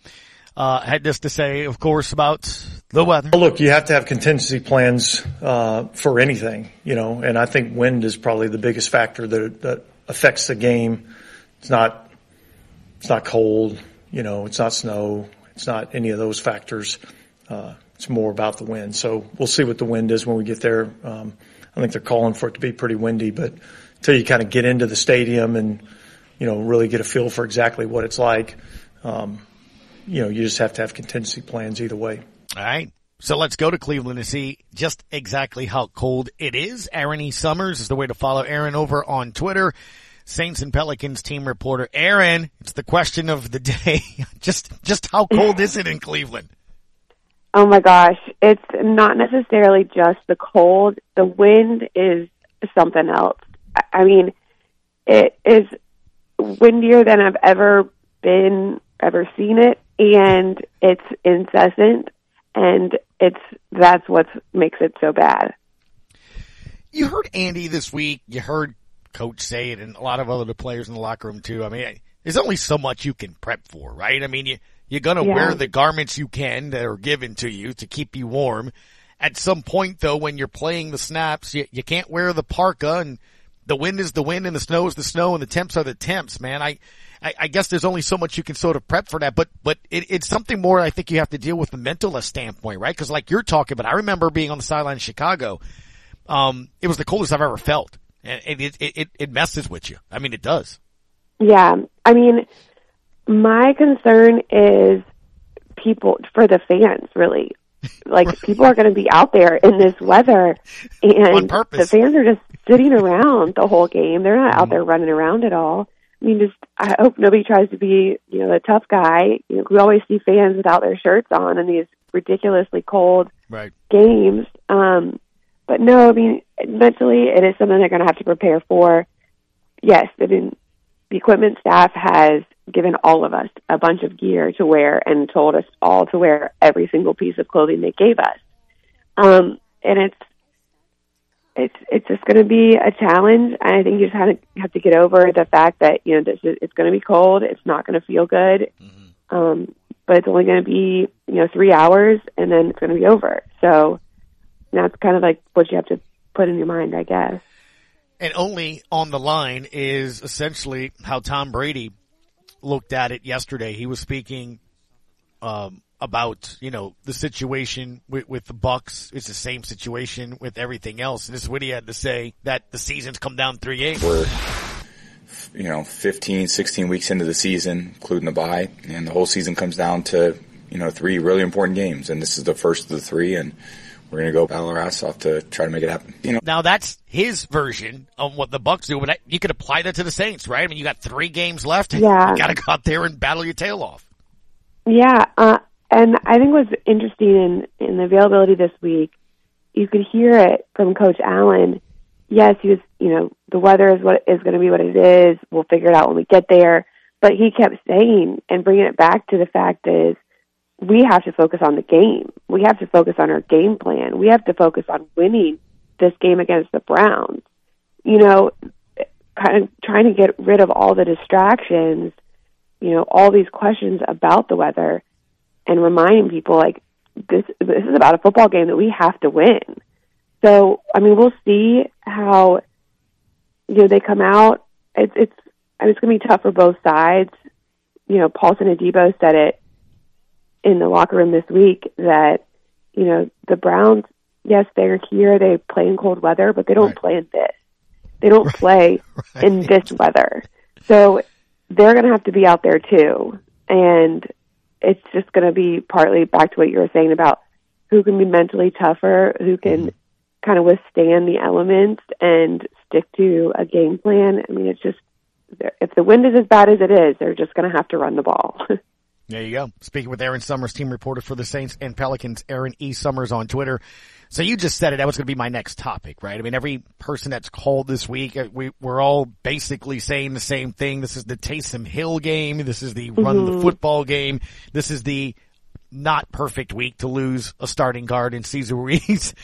[SPEAKER 4] uh, had this to say, of course, about the weather.
[SPEAKER 20] Well, look, you have to have contingency plans uh, for anything, you know, and I think wind is probably the biggest factor that, that affects the game. It's not, it's not cold, you know, it's not snow, it's not any of those factors. Uh, it's more about the wind. So we'll see what the wind is when we get there. Um, I think they're calling for it to be pretty windy, but until you kind of get into the stadium and, you know, really get a feel for exactly what it's like, um, you know, you just have to have contingency plans either way.
[SPEAKER 4] All right. So let's go to Cleveland to see just exactly how cold it is. Erin E. Summers is the way to follow Erin over on Twitter. Saints and Pelicans team reporter. Erin, it's the question of the day. just, just how cold is it in Cleveland?
[SPEAKER 21] Oh my gosh, it's not necessarily just the cold. The wind is something else. I mean, it is windier than I've ever been, ever seen it, and it's incessant, and it's that's what makes it so bad.
[SPEAKER 4] You heard Andy this week. You heard Coach say it, and a lot of other players in the locker room too. I mean, there's only so much you can prep for, right? I mean, you you're going to yeah. wear the garments you can that are given to you to keep you warm. At some point though, when you're playing the snaps, you, you can't wear the parka and the wind is the wind and the snow is the snow and the temps are the temps, man. I, I, I guess there's only so much you can sort of prep for that, but, but it, it's something more I think you have to deal with the mentalist standpoint, right? Cause like you're talking about, I remember being on the sideline in Chicago. Um, it was the coldest I've ever felt and it, it, it, it messes with you. I mean, it does.
[SPEAKER 21] Yeah. I mean, my concern is people for the fans, really. Like right. people are going to be out there in this weather, and the fans are just sitting around the whole game. They're not mm. out there running around at all. I mean, just I hope nobody tries to be, you know, the tough guy. You know, we always see fans without their shirts on in these ridiculously cold
[SPEAKER 4] right.
[SPEAKER 21] games. Um, but no, I mean, mentally, it is something they're going to have to prepare for. Yes, I mean, the equipment staff has given all of us a bunch of gear to wear and told us all to wear every single piece of clothing they gave us. Um, and it's it's it's just going to be a challenge. And I think you just have to have to get over the fact that you know this is, it's going to be cold. It's not going to feel good, mm-hmm. um, but it's only going to be you know three hours, and then it's going to be over. So that's kind of like what you have to put in your mind, I guess.
[SPEAKER 4] And only on the line is essentially how Tom Brady looked at it yesterday. He was speaking um, about you know the situation with, with the Bucs. It's the same situation with everything else. And this is what he had to say that the season's come down three games.
[SPEAKER 22] We're you know 15, 16 weeks into the season, including the bye, and the whole season comes down to you know three really important games, and this is the first of the three, and we're going to go battle our ass off to try to make it happen. You know.
[SPEAKER 4] Now that's his version of what the Bucs do, but you could apply that to the Saints, right? I mean, you got three games left.
[SPEAKER 21] Yeah.
[SPEAKER 4] You got to go out there and battle your tail off.
[SPEAKER 21] Yeah, uh, and I think what's interesting in in the availability this week, you could hear it from Coach Allen. Yes, he was. You know, the weather is what is going to be what it is. We'll figure it out when we get there. But he kept saying and bringing it back to the fact is we have to focus on the game. We have to focus on our game plan. We have to focus on winning this game against the Browns. You know, kind of trying to get rid of all the distractions, you know, all these questions about the weather and reminding people like this this is about a football game that we have to win. So, I mean, we'll see how you know they come out. It's it's I mean, it's going to be tough for both sides. You know, Paulson Adebo said it in the locker room this week that you know the Browns. Yes, they're here. They play in cold weather, but they don't right. play in this. They don't right. play right. in this weather. So they're going to have to be out there too. And it's just going to be partly back to what you were saying about who can be mentally tougher, who can mm-hmm. kind of withstand the elements and stick to a game plan. I mean, it's just if the wind is as bad as it is, they're just going to have to run the ball.
[SPEAKER 4] There you go. Speaking with Erin Summers, team reporter for the Saints and Pelicans, Erin E. Summers on Twitter. So you just said it. That was going to be my next topic, right? I mean, every person that's called this week, uh, we, we're all basically saying the same thing. This is the Taysom Hill game. This is the run the
[SPEAKER 21] Mhm.
[SPEAKER 4] football game. This is the not perfect week to lose a starting guard in Cesar Ruiz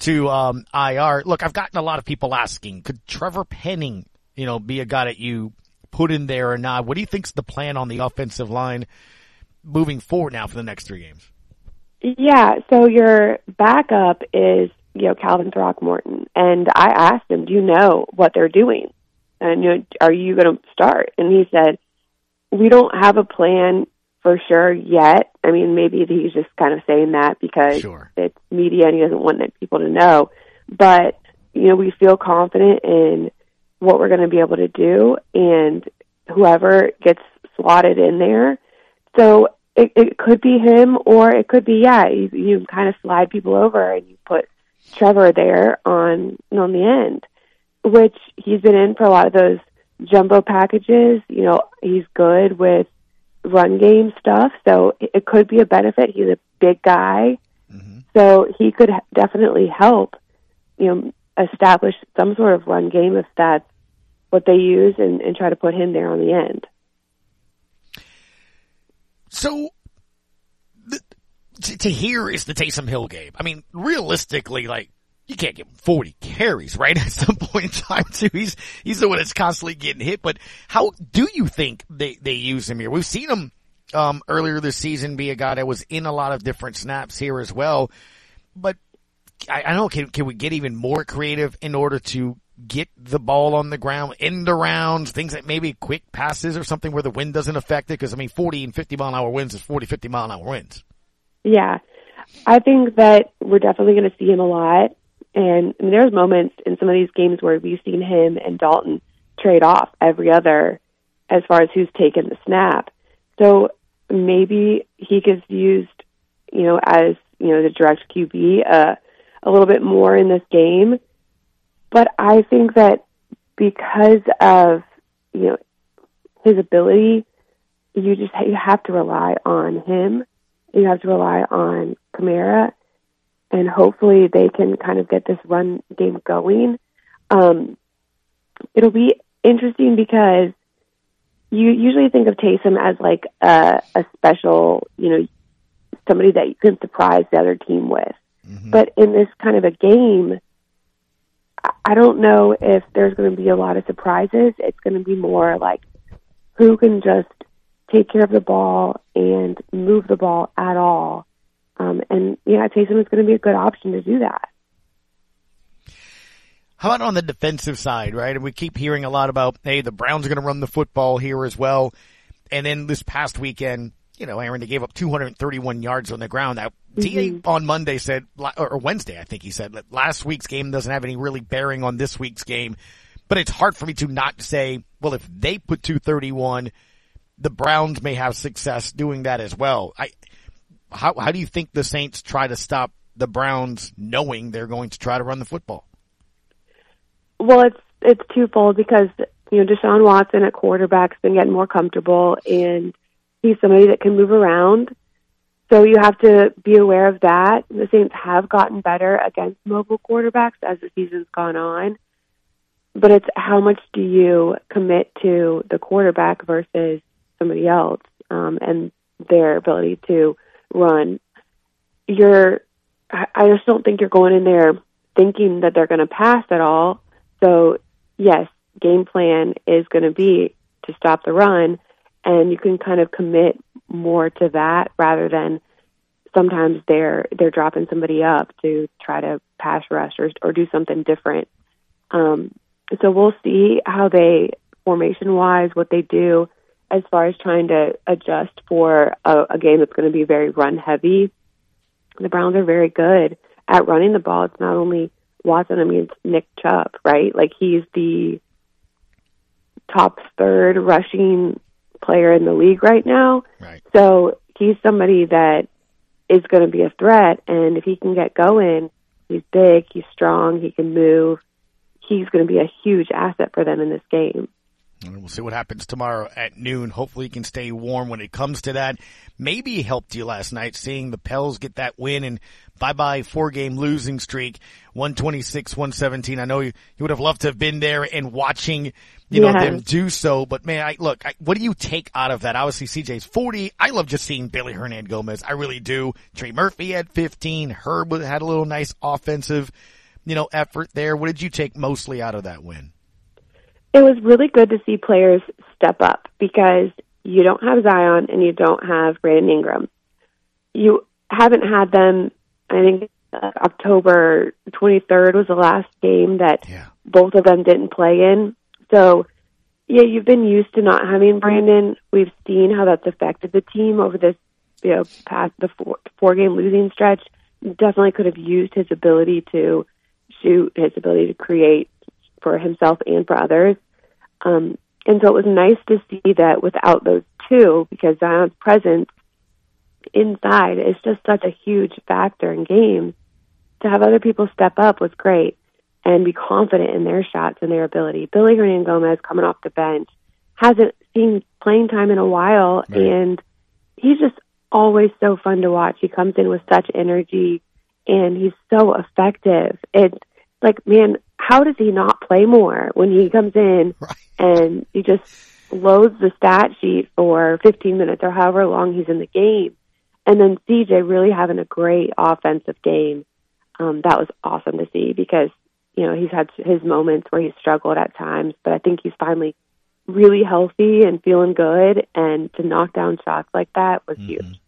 [SPEAKER 4] to um, IR. Look, I've gotten a lot of people asking, could Trevor Penning, you know, be a guy that you put in there or not? What do you think's the plan on the offensive line moving forward now for the next three games?
[SPEAKER 21] Yeah, so your backup is, you know, Calvin Throckmorton. And I asked him, do you know what they're doing? And, you know, are you going to start? And he said, we don't have a plan for sure yet. I mean, maybe he's just kind of saying that because it's media and he doesn't want people to know. But, you know, we feel confident in what we're going to be able to do and whoever gets slotted in there. So it, it could be him or it could be, yeah, you, you kind of slide people over and you put Trevor there on, on the end, which he's been in for a lot of those jumbo packages. You know, he's good with run game stuff. So it, it could be a benefit. He's a big guy. Mm-hmm. So he could definitely help, you know, establish some sort of run game if that's what they use and, and try to put him there on the end.
[SPEAKER 4] So the, to, to hear is the Taysom Hill game. I mean, realistically, like you can't give him 40 carries, right? At some point in time too. He's, he's the one that's constantly getting hit, but how do you think they, they use him here? We've seen him, um, earlier this season be a guy that was in a lot of different snaps here as well. But I, I don't know, can, can we get even more creative in order to get the ball on the ground, end arounds, things that maybe quick passes or something where the wind doesn't affect it? Cause I mean, 40 and 50 mile an hour winds is 40, 50 mile an hour winds.
[SPEAKER 21] Yeah. I think that we're definitely going to see him a lot. And I mean, there's moments in some of these games where we've seen him and Dalton trade off every other as far as who's taken the snap. So maybe he gets used, you know, as, you know, the direct QB uh, a little bit more in this game. But I think that because of, you know, his ability, you just you have to rely on him. You have to rely on Kamara, and hopefully they can kind of get this run game going. Um, it'll be interesting because you usually think of Taysom as like a, a special, you know, somebody that you can surprise the other team with. But in this kind of a game, I- don't know if there's going to be a lot of surprises. It's going to be more like who can just take care of the ball and move the ball at all. Um, and yeah, Taysom is going to be a good option to do that.
[SPEAKER 4] How about on the defensive side, right? And we keep hearing a lot about, hey, the Browns are going to run the football here as well. And then this past weekend, you know, Erin, they gave up 231 yards on the ground. Now, DA mm-hmm. on Monday said, or Wednesday, I think he said, that last week's game doesn't have any really bearing on this week's game. But it's hard for me to not say, well, if they put 231, the Browns may have success doing that as well. I, how, how do you think the Saints try to stop the Browns knowing they're going to try to run the football?
[SPEAKER 21] Well, it's it's twofold because you know Deshaun Watson at quarterback's been getting more comfortable, and he's somebody that can move around. So you have to be aware of that. The Saints have gotten better against mobile quarterbacks as the season's gone on, but it's how much do you commit to the quarterback versus somebody else, um, and their ability to run. You're, I just don't think you're going in there thinking that they're going to pass at all. So yes, game plan is going to be to stop the run, and you can kind of commit more to that rather than sometimes they're they're dropping somebody up to try to pass rush or or do something different. Um, so we'll see how they formation wise what they do as far as trying to adjust for a, a game that's going to be very run heavy. The Browns are very good at running the ball. It's not only Watson, I mean, it's Nick Chubb, right? Like he's the top third rushing player in the league right now.
[SPEAKER 4] Right.
[SPEAKER 21] So he's somebody that is going to be a threat, and if he can get going, he's big, he's strong, he can move. He's going to be a huge asset for them in this game.
[SPEAKER 4] And we'll see what happens tomorrow at noon. Hopefully he can stay warm when it comes to that. Maybe he helped you last night seeing the Pels get that win and bye bye four game losing streak, 126, 117. I know you, you would have loved to have been there and watching, you know, them do so. But man, I look, I, what do you take out of that? Obviously CJ's 40. I love just seeing Billy Hernangomez. I really do. Trey Murphy had 15. Herb had a little nice offensive, you know, effort there. What did you take mostly out of that win?
[SPEAKER 21] It was really good to see players step up because you don't have Zion and you don't have Brandon Ingram. You haven't had them. I think uh, October 23rd was the last game that both of them didn't play in. So, yeah, you've been used to not having Brandon. We've seen how that's affected the team over this, you know, past the four, four game losing stretch. Definitely could have used his ability to shoot, his ability to create for himself and for others. Um, and so it was nice to see that without those two, because Zion's presence inside is just such a huge factor in games, to have other people step up was great and be confident in their shots and their ability. Billy Hernangomez coming off the bench hasn't seen playing time in a while, and he's just always so fun to watch. He comes in with such energy, and he's so effective. It's like, man, how does he not play more when he comes in and he just loads the stat sheet for 15 minutes or however long he's in the game? And then CJ really having a great offensive game. Um, that was awesome to see because, you know, he's had his moments where he's struggled at times, but I think he's finally really healthy and feeling good. And to knock down shots like that was huge.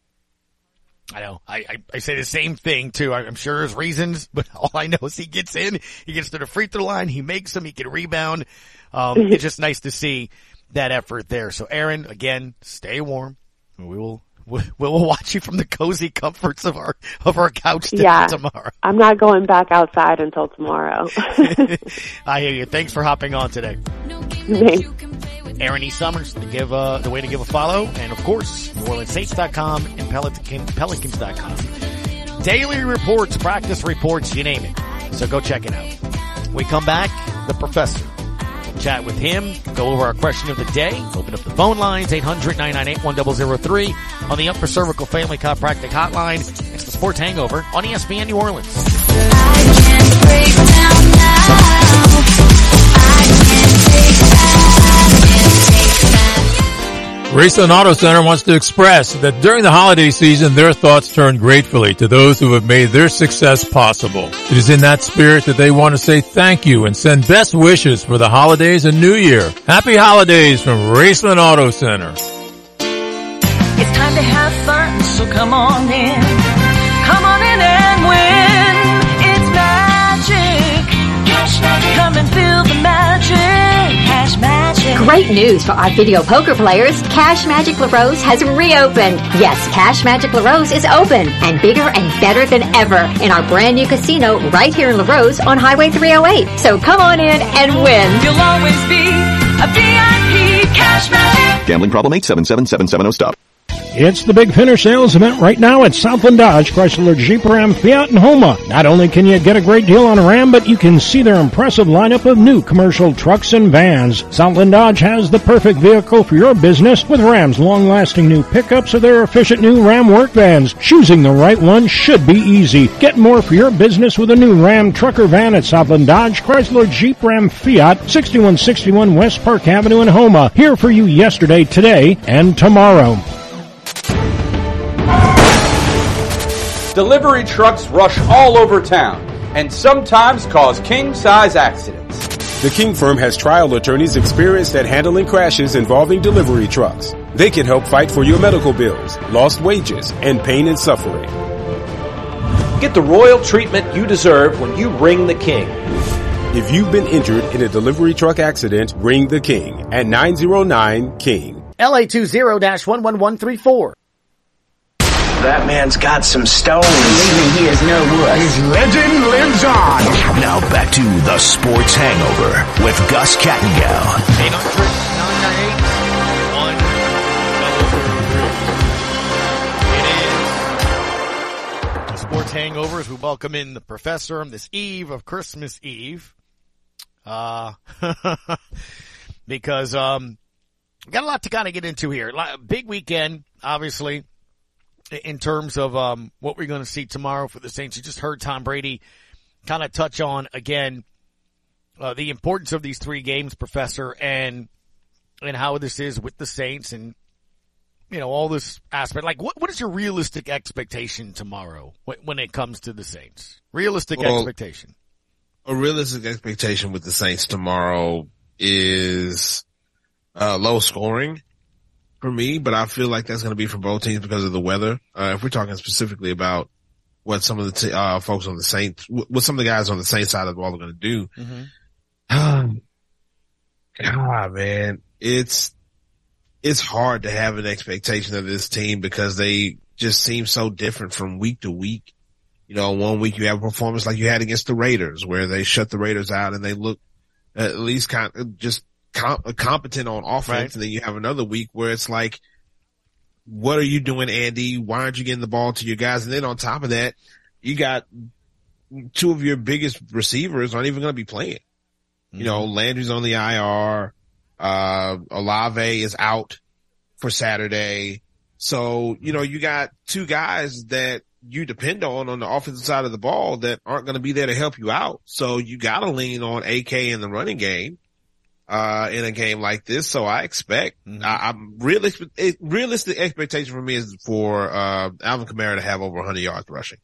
[SPEAKER 4] I know. I, I, I say the same thing too. I, I'm sure there's reasons, but all I know is he gets in, he gets to the free throw line, he makes them, he can rebound. Um, it's just nice to see that effort there. So Erin, again, stay warm. We will, we will watch you from the cozy comforts of our, of our couch t-
[SPEAKER 21] Yeah.
[SPEAKER 4] tomorrow.
[SPEAKER 21] I'm not going back outside until tomorrow.
[SPEAKER 4] I hear you. Thanks for hopping on today.
[SPEAKER 21] Thanks.
[SPEAKER 4] Erin E. Summers, the give uh, the way to give a follow, and of course, NewOrleansSaints.com and Pelican, Pelicans.com. Daily reports, practice reports, you name it. So go check it out. We come back, the professor. We'll chat with him, go over our question of the day, open up the phone lines, 800-998-1003 on the Upper Cervical Family Chiropractic Hotline. It's the Sports Hangover on ESPN New Orleans.
[SPEAKER 23] Raceland Auto Center wants to express that during the holiday season, their thoughts turn gratefully to those who have made their success possible. It is in that spirit that they want to say thank you and send best wishes for the holidays and New Year. Happy holidays from Raceland Auto Center.
[SPEAKER 24] It's time to have fun, so come on in.
[SPEAKER 25] Great news for our video poker players. Cash Magic LaRose has reopened. Yes, Cash Magic LaRose is open and bigger and better than ever in our brand new casino right here in LaRose on Highway 308. So come on in and win.
[SPEAKER 24] You'll always be a VIP. Cash magic.
[SPEAKER 26] Gambling problem 877-770 stop.
[SPEAKER 27] It's the big finish sales event right now at Southland Dodge, Chrysler, Jeep, Ram, Fiat, and Houma. Not only can you get a great deal on a Ram, but you can see their impressive lineup of new commercial trucks and vans. Southland Dodge has the perfect vehicle for your business with Ram's long-lasting new pickups or their efficient new Ram work vans. Choosing the right one should be easy. Get more for your business with a new Ram trucker van at Southland Dodge, Chrysler, Jeep, Ram, Fiat, 6161 West Park Avenue in Houma. Here for you yesterday, today, and tomorrow.
[SPEAKER 28] Delivery trucks rush all over town and sometimes cause king-size accidents.
[SPEAKER 29] The King Firm has trial attorneys experienced at handling crashes involving delivery trucks. They can help fight for your medical bills, lost wages, and pain and suffering.
[SPEAKER 30] Get the royal treatment you deserve when you ring the king.
[SPEAKER 29] If you've been injured in a delivery truck accident, ring the King at 909 King.
[SPEAKER 4] LA20-11134.
[SPEAKER 31] That man's got some stones. Believe me, he is no wuss.
[SPEAKER 2] His legend lives on. Now back to the Sports Hangover with Gus Kattengell.
[SPEAKER 4] 800-998-1003. hangover as we welcome in the professor on this eve of Christmas Eve. Uh, because, um, got a lot to kind of get into here. Big weekend, obviously, in terms of, um, what we're going to see tomorrow for the Saints. You just heard Tom Brady kind of touch on again, uh, the importance of these three games, professor, and, and how this is with the Saints and, you know, all this aspect. Like, what, what is your realistic expectation tomorrow when, it comes to the Saints? Realistic well, expectation.
[SPEAKER 32] A realistic expectation with the Saints tomorrow is, uh, low scoring for me, but I feel like that's going to be for both teams because of the weather. Uh, if we're talking specifically about what some of the t- uh, folks on the Saints, what some of the guys on the Saints side of the ball are going to do. Mm-hmm. God, man, it's it's hard to have an expectation of this team because they just seem so different from week to week. You know, one week you have a performance like you had against the Raiders, where they shut the Raiders out and they look at least kind of just competent on offense, right. and then you have another week where it's like what are you doing, Andy? Why aren't you getting the ball to your guys? And then on top of that, you got two of your biggest receivers aren't even going to be playing. Mm-hmm. You know. Landry's on the IR. Uh, Olave is out for Saturday. So, you know, you got two guys that you depend on on the offensive side of the ball that aren't going to be there to help you out. So you got to lean on AK in the running game uh, in a game like this. So I expect, mm-hmm. I, am realistic, realistic expectation for me is for, uh, Alvin Kamara to have over 100 yards rushing.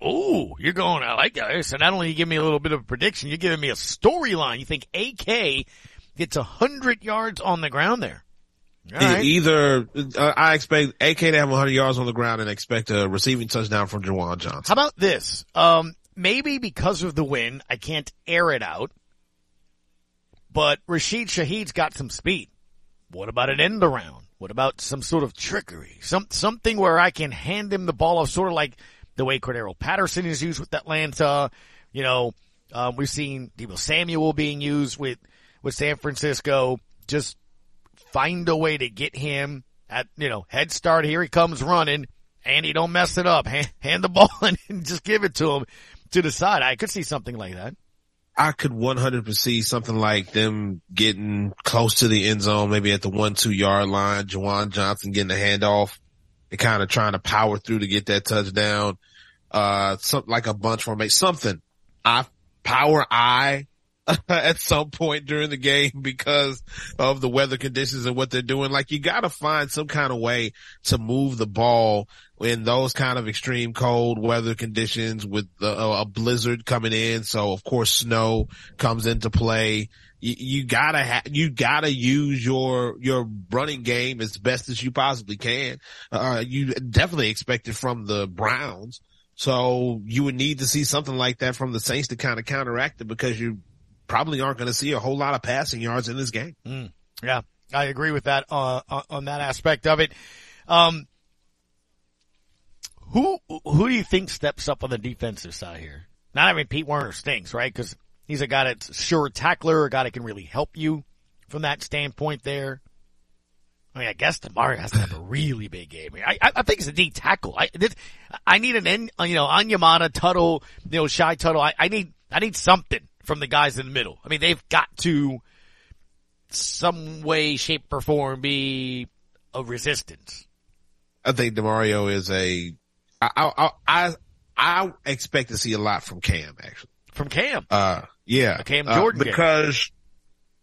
[SPEAKER 4] Oh, you're going, I like that. So not only you give me a little bit of a prediction, you're giving me a storyline. You think AK gets 100 yards on the ground there?
[SPEAKER 32] Right. Either, uh, I expect AK to have 100 yards on the ground and expect a receiving touchdown from Juwan Johnson.
[SPEAKER 4] How about this? Um, maybe because of the win, I can't air it out but Rashid Shaheed's got some speed. What about an end around? What about some sort of trickery? Some, something where I can hand him the ball off sort of like the way Cordarrelle Patterson is used with Atlanta. You know, um, we've seen Deebo Samuel being used with, with San Francisco. Just find a way to get him at, you know, head start. Here he comes running. Andy, don't mess it up. Hand, hand the ball and just give it to him to the side. I could see something like that.
[SPEAKER 32] I could 100% see something like them getting close to the end zone, maybe at the one, two yard line, Juwan Johnson getting the handoff and kind of trying to power through to get that touchdown. Uh, something like a bunch formation, something. I power I at some point during the game because of the weather conditions and what they're doing. Like you got to find some kind of way to move the ball in those kind of extreme cold weather conditions with a blizzard coming in. So of course snow comes into play. You, you gotta ha- you gotta use your, your running game as best as you possibly can. Uh, you definitely expect it from the Browns. So you would need to see something like that from the Saints to kind of counteract it because you probably aren't going to see a whole lot of passing yards in this game.
[SPEAKER 4] Mm, yeah, I agree with that uh, uh, on that aspect of it. Um, who who do you think steps up on the defensive side here? Not I mean Pete Werner stinks, right? Because he's a guy that's sure tackler, a guy that can really help you from that standpoint there. I mean, I guess Demario has to have a really big game. I, I, I think it's a D tackle. I, this, I need an, N, you know, Onyemata, Tuttle, you know, Shy Tuttle. I, I need, I need something from the guys in the middle. I mean, they've got to some way, shape, or form be a resistance.
[SPEAKER 32] I think Demario is a. I I I, I expect to see a lot from Cam actually.
[SPEAKER 4] From Cam.
[SPEAKER 32] Uh, yeah,
[SPEAKER 4] a Cam Jordan
[SPEAKER 32] uh, because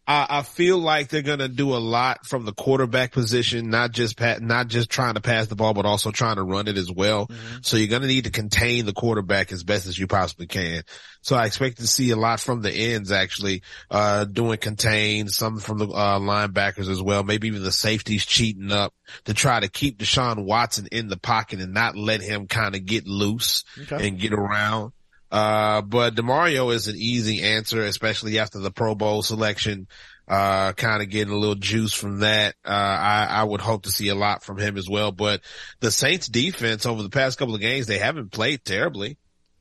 [SPEAKER 32] I, I feel like they're going to do a lot from the quarterback position, not just pat, not just trying to pass the ball, but also trying to run it as well. Mm-hmm. So you're going to need to contain the quarterback as best as you possibly can. So I expect to see a lot from the ends actually, uh, doing contain, some from the, uh, linebackers as well. Maybe even the safeties cheating up to try to keep Deshaun Watson in the pocket and not let him kind of get loose okay. and get around. Uh, but Demario is an easy answer, especially after the Pro Bowl selection. Uh, kind of getting a little juice from that. Uh, I, I would hope to see a lot from him as well. But the Saints defense over the past couple of games, they haven't played terribly.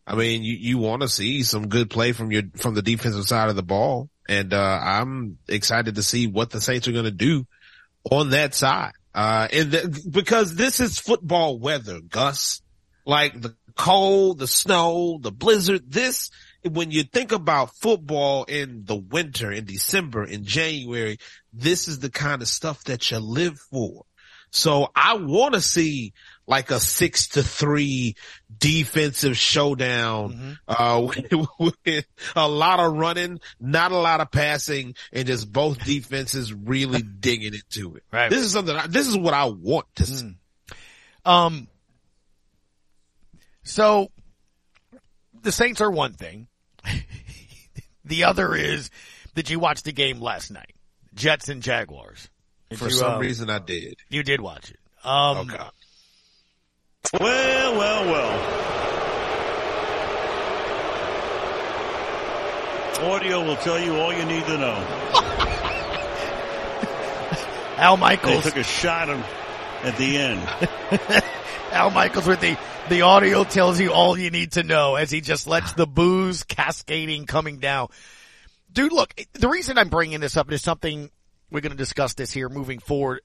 [SPEAKER 32] I mean, you, you want to see some good play from your, from the defensive side of the ball. And, uh, I'm excited to see what the Saints are going to do on that side. Uh, and because this is football weather, Gus. Like the cold, the snow, the blizzard. This, when you think about football in the winter, in December, in January, this is the kind of stuff that you live for. So I want to see like a six to three defensive showdown, uh, with, with a lot of running, not a lot of passing, and just both defenses really digging into it.
[SPEAKER 4] Right.
[SPEAKER 32] This is something, I, this is what I want to see.
[SPEAKER 4] Um, so the Saints are one thing. the other is, that you watched the game last night? Jets and Jaguars. Did
[SPEAKER 32] For
[SPEAKER 4] you,
[SPEAKER 32] some
[SPEAKER 4] um,
[SPEAKER 32] reason I did.
[SPEAKER 4] You did watch it. Um,
[SPEAKER 32] Okay.
[SPEAKER 33] Well, well, well. Audio will tell you all you need to know.
[SPEAKER 4] Al Michaels They
[SPEAKER 33] took a shot at, at the end.
[SPEAKER 4] Al Michaels with the, the audio tells you all you need to know as he just lets the boos cascading coming down. Dude, look, the reason I'm bringing this up is something we're going to discuss this here moving forward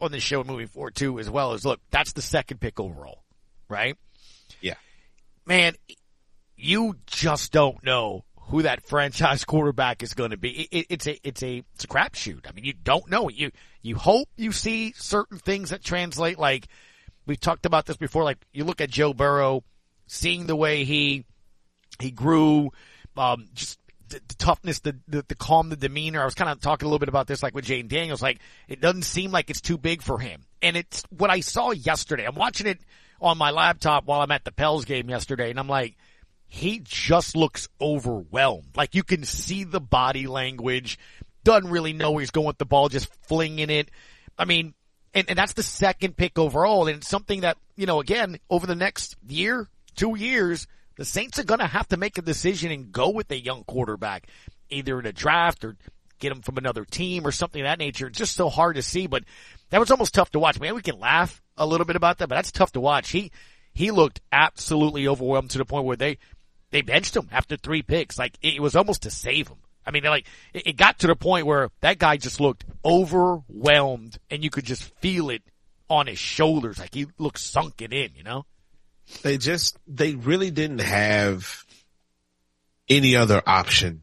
[SPEAKER 4] on this show moving forward too as well is look, that's the second pick overall, right?
[SPEAKER 32] Yeah.
[SPEAKER 4] Man, you just don't know who that franchise quarterback is going to be. It, it, it's a, it's a, it's a crapshoot. I mean, you don't know. You, you hope you see certain things that translate. Like we've talked about this before. Like you look at Joe Burrow, seeing the way he, he grew, um, just the, the toughness, the, the, the calm, the demeanor. I was kind of talking a little bit about this, like with Jayden Daniels. Like it doesn't seem like it's too big for him. And it's what I saw yesterday. I'm watching it on my laptop while I'm at the Pels game yesterday, and I'm like, he just looks overwhelmed. Like you can see the body language. Doesn't really know where he's going with the ball, just flinging it. I mean, and, and that's the second pick overall. And something that, you know, again, over the next year, two years, the Saints are going to have to make a decision and go with a young quarterback, either in a draft or get him from another team or something of that nature. It's just so hard to see, but that was almost tough to watch. Man, we can laugh a little bit about that, but that's tough to watch. He, he looked absolutely overwhelmed to the point where they, they benched him after three picks. Like it was almost to save him. I mean, like it, it got to the point where that guy just looked overwhelmed and you could just feel it on his shoulders. Like he looked sunken in, you know?
[SPEAKER 32] They just, they really didn't have any other option.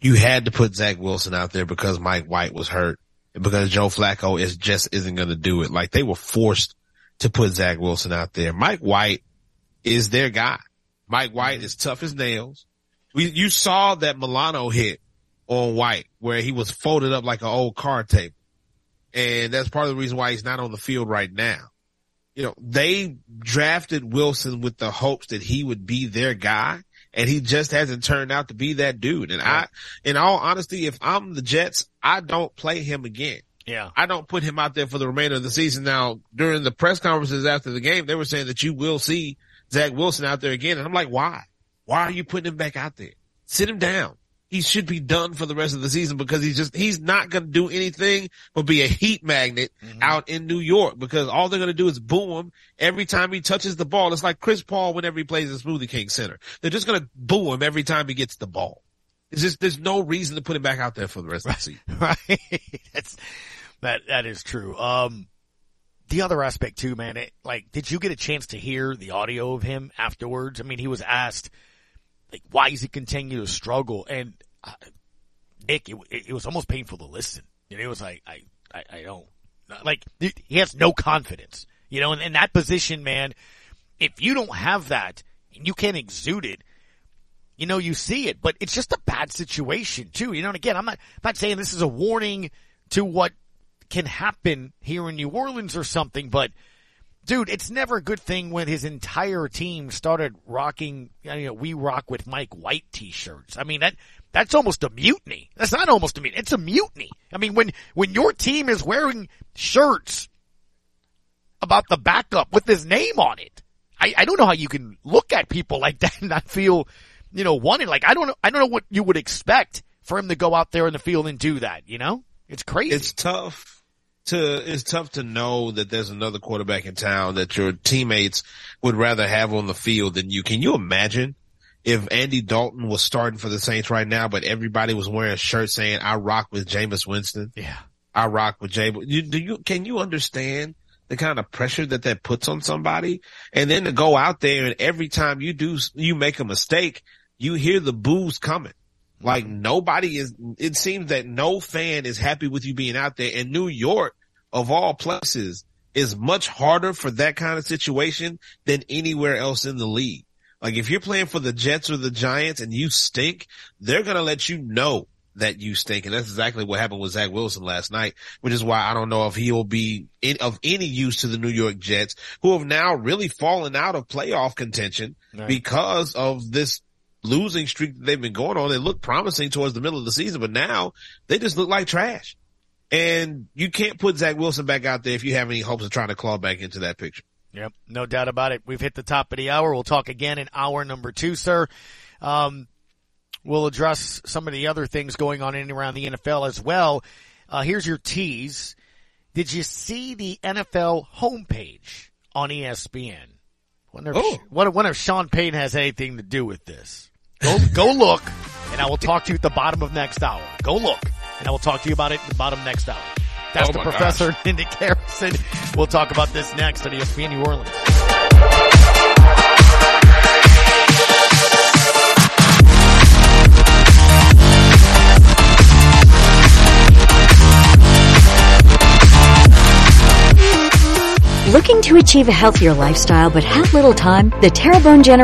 [SPEAKER 32] You had to put Zach Wilson out there because Mike White was hurt and because Joe Flacco is just isn't going to do it. Like they were forced to put Zach Wilson out there. Mike White is their guy. Mike White mm-hmm. is tough as nails. We, you saw that Milano hit on White where he was folded up like an old card table. And that's part of the reason why he's not on the field right now. You know, they drafted Wilson with the hopes that he would be their guy and he just hasn't turned out to be that dude. And I, in all honesty, if I'm the Jets, I don't play him again.
[SPEAKER 4] Yeah.
[SPEAKER 32] I don't put him out there for the remainder of the season. Now, during the press conferences after the game, they were saying that you will see Zach Wilson out there again. And I'm like, why? Why are you putting him back out there? Sit him down. He should be done for the rest of the season because he's just, he's not going to do anything but be a heat magnet out in New York because all they're going to do is boo him every time he touches the ball. It's like Chris Paul whenever he plays in Smoothie King Center. They're just going to boo him every time he gets the ball. It's just, there's no reason to put him back out there for the rest of the season.
[SPEAKER 4] right? That's that that is true. Um, the other aspect too, man. It, like, did you get a chance to hear the audio of him afterwards? I mean, he was asked, like, why does he continue to struggle? And uh, Nick, it, it, was almost painful to listen. And it was like, I, I, I don't like. He has no confidence. You know, in, in that position, man. If you don't have that and you can't exude it, you know, you see it, but it's just a bad situation too. You know, and again, I'm not, I'm not saying this is a warning to what can happen here in New Orleans or something, but dude, it's never a good thing when his entire team started rocking, you know, we rock with Mike White t-shirts. I mean, that, that's almost a mutiny. That's not almost a mutiny. It's a mutiny. I mean, when, when your team is wearing shirts about the backup with his name on it, I, I don't know how you can look at people like that and not feel, you know, wanted. Like, I don't know, I don't know what you would expect for him to go out there in the field and do that, you know? It's crazy.
[SPEAKER 32] It's tough to, it's tough to know that there's another quarterback in town that your teammates would rather have on the field than you. Can you imagine if Andy Dalton was starting for the Saints right now, but everybody was wearing a shirt saying, I rock with Jameis Winston.
[SPEAKER 4] Yeah.
[SPEAKER 32] I rock with. You, do you, can you understand the kind of pressure that that puts on somebody. And then to go out there and every time you do, you make a mistake, you hear the boos coming. Like nobody is, it seems that no fan is happy with you being out there and New York of all places is much harder for that kind of situation than anywhere else in the league. Like if you're playing for the Jets or the Giants and you stink, they're going to let you know that you stink. And that's exactly what happened with Zach Wilson last night, which is why I don't know if he will be in, of any use to the New York Jets who have now really fallen out of playoff contention
[SPEAKER 4] Right.
[SPEAKER 32] because of this losing streak that they've been going on. They look promising towards the middle of the season, but now they just look like trash. And you can't put Zach Wilson back out there if you have any hopes of trying to claw back into that picture.
[SPEAKER 4] Yep, no doubt about it. We've hit the top of the hour. We'll talk again in hour number two, sir. Um, we'll address some of the other things going on in and around the NFL as well. Uh, here's your tease. Did you see the NFL homepage on ESPN? Wonder if, wonder, wonder if Sean Payton has anything to do with this. Go, go look, and I will talk to you at the bottom of next hour. Go look, and I will talk to you about it at the bottom next hour. That's
[SPEAKER 32] Oh
[SPEAKER 4] the
[SPEAKER 32] my
[SPEAKER 4] professor, Nick Harrison. We'll talk about this next on ESPN New Orleans.
[SPEAKER 25] Looking to achieve a healthier lifestyle but have little time? The Terrebonne Generation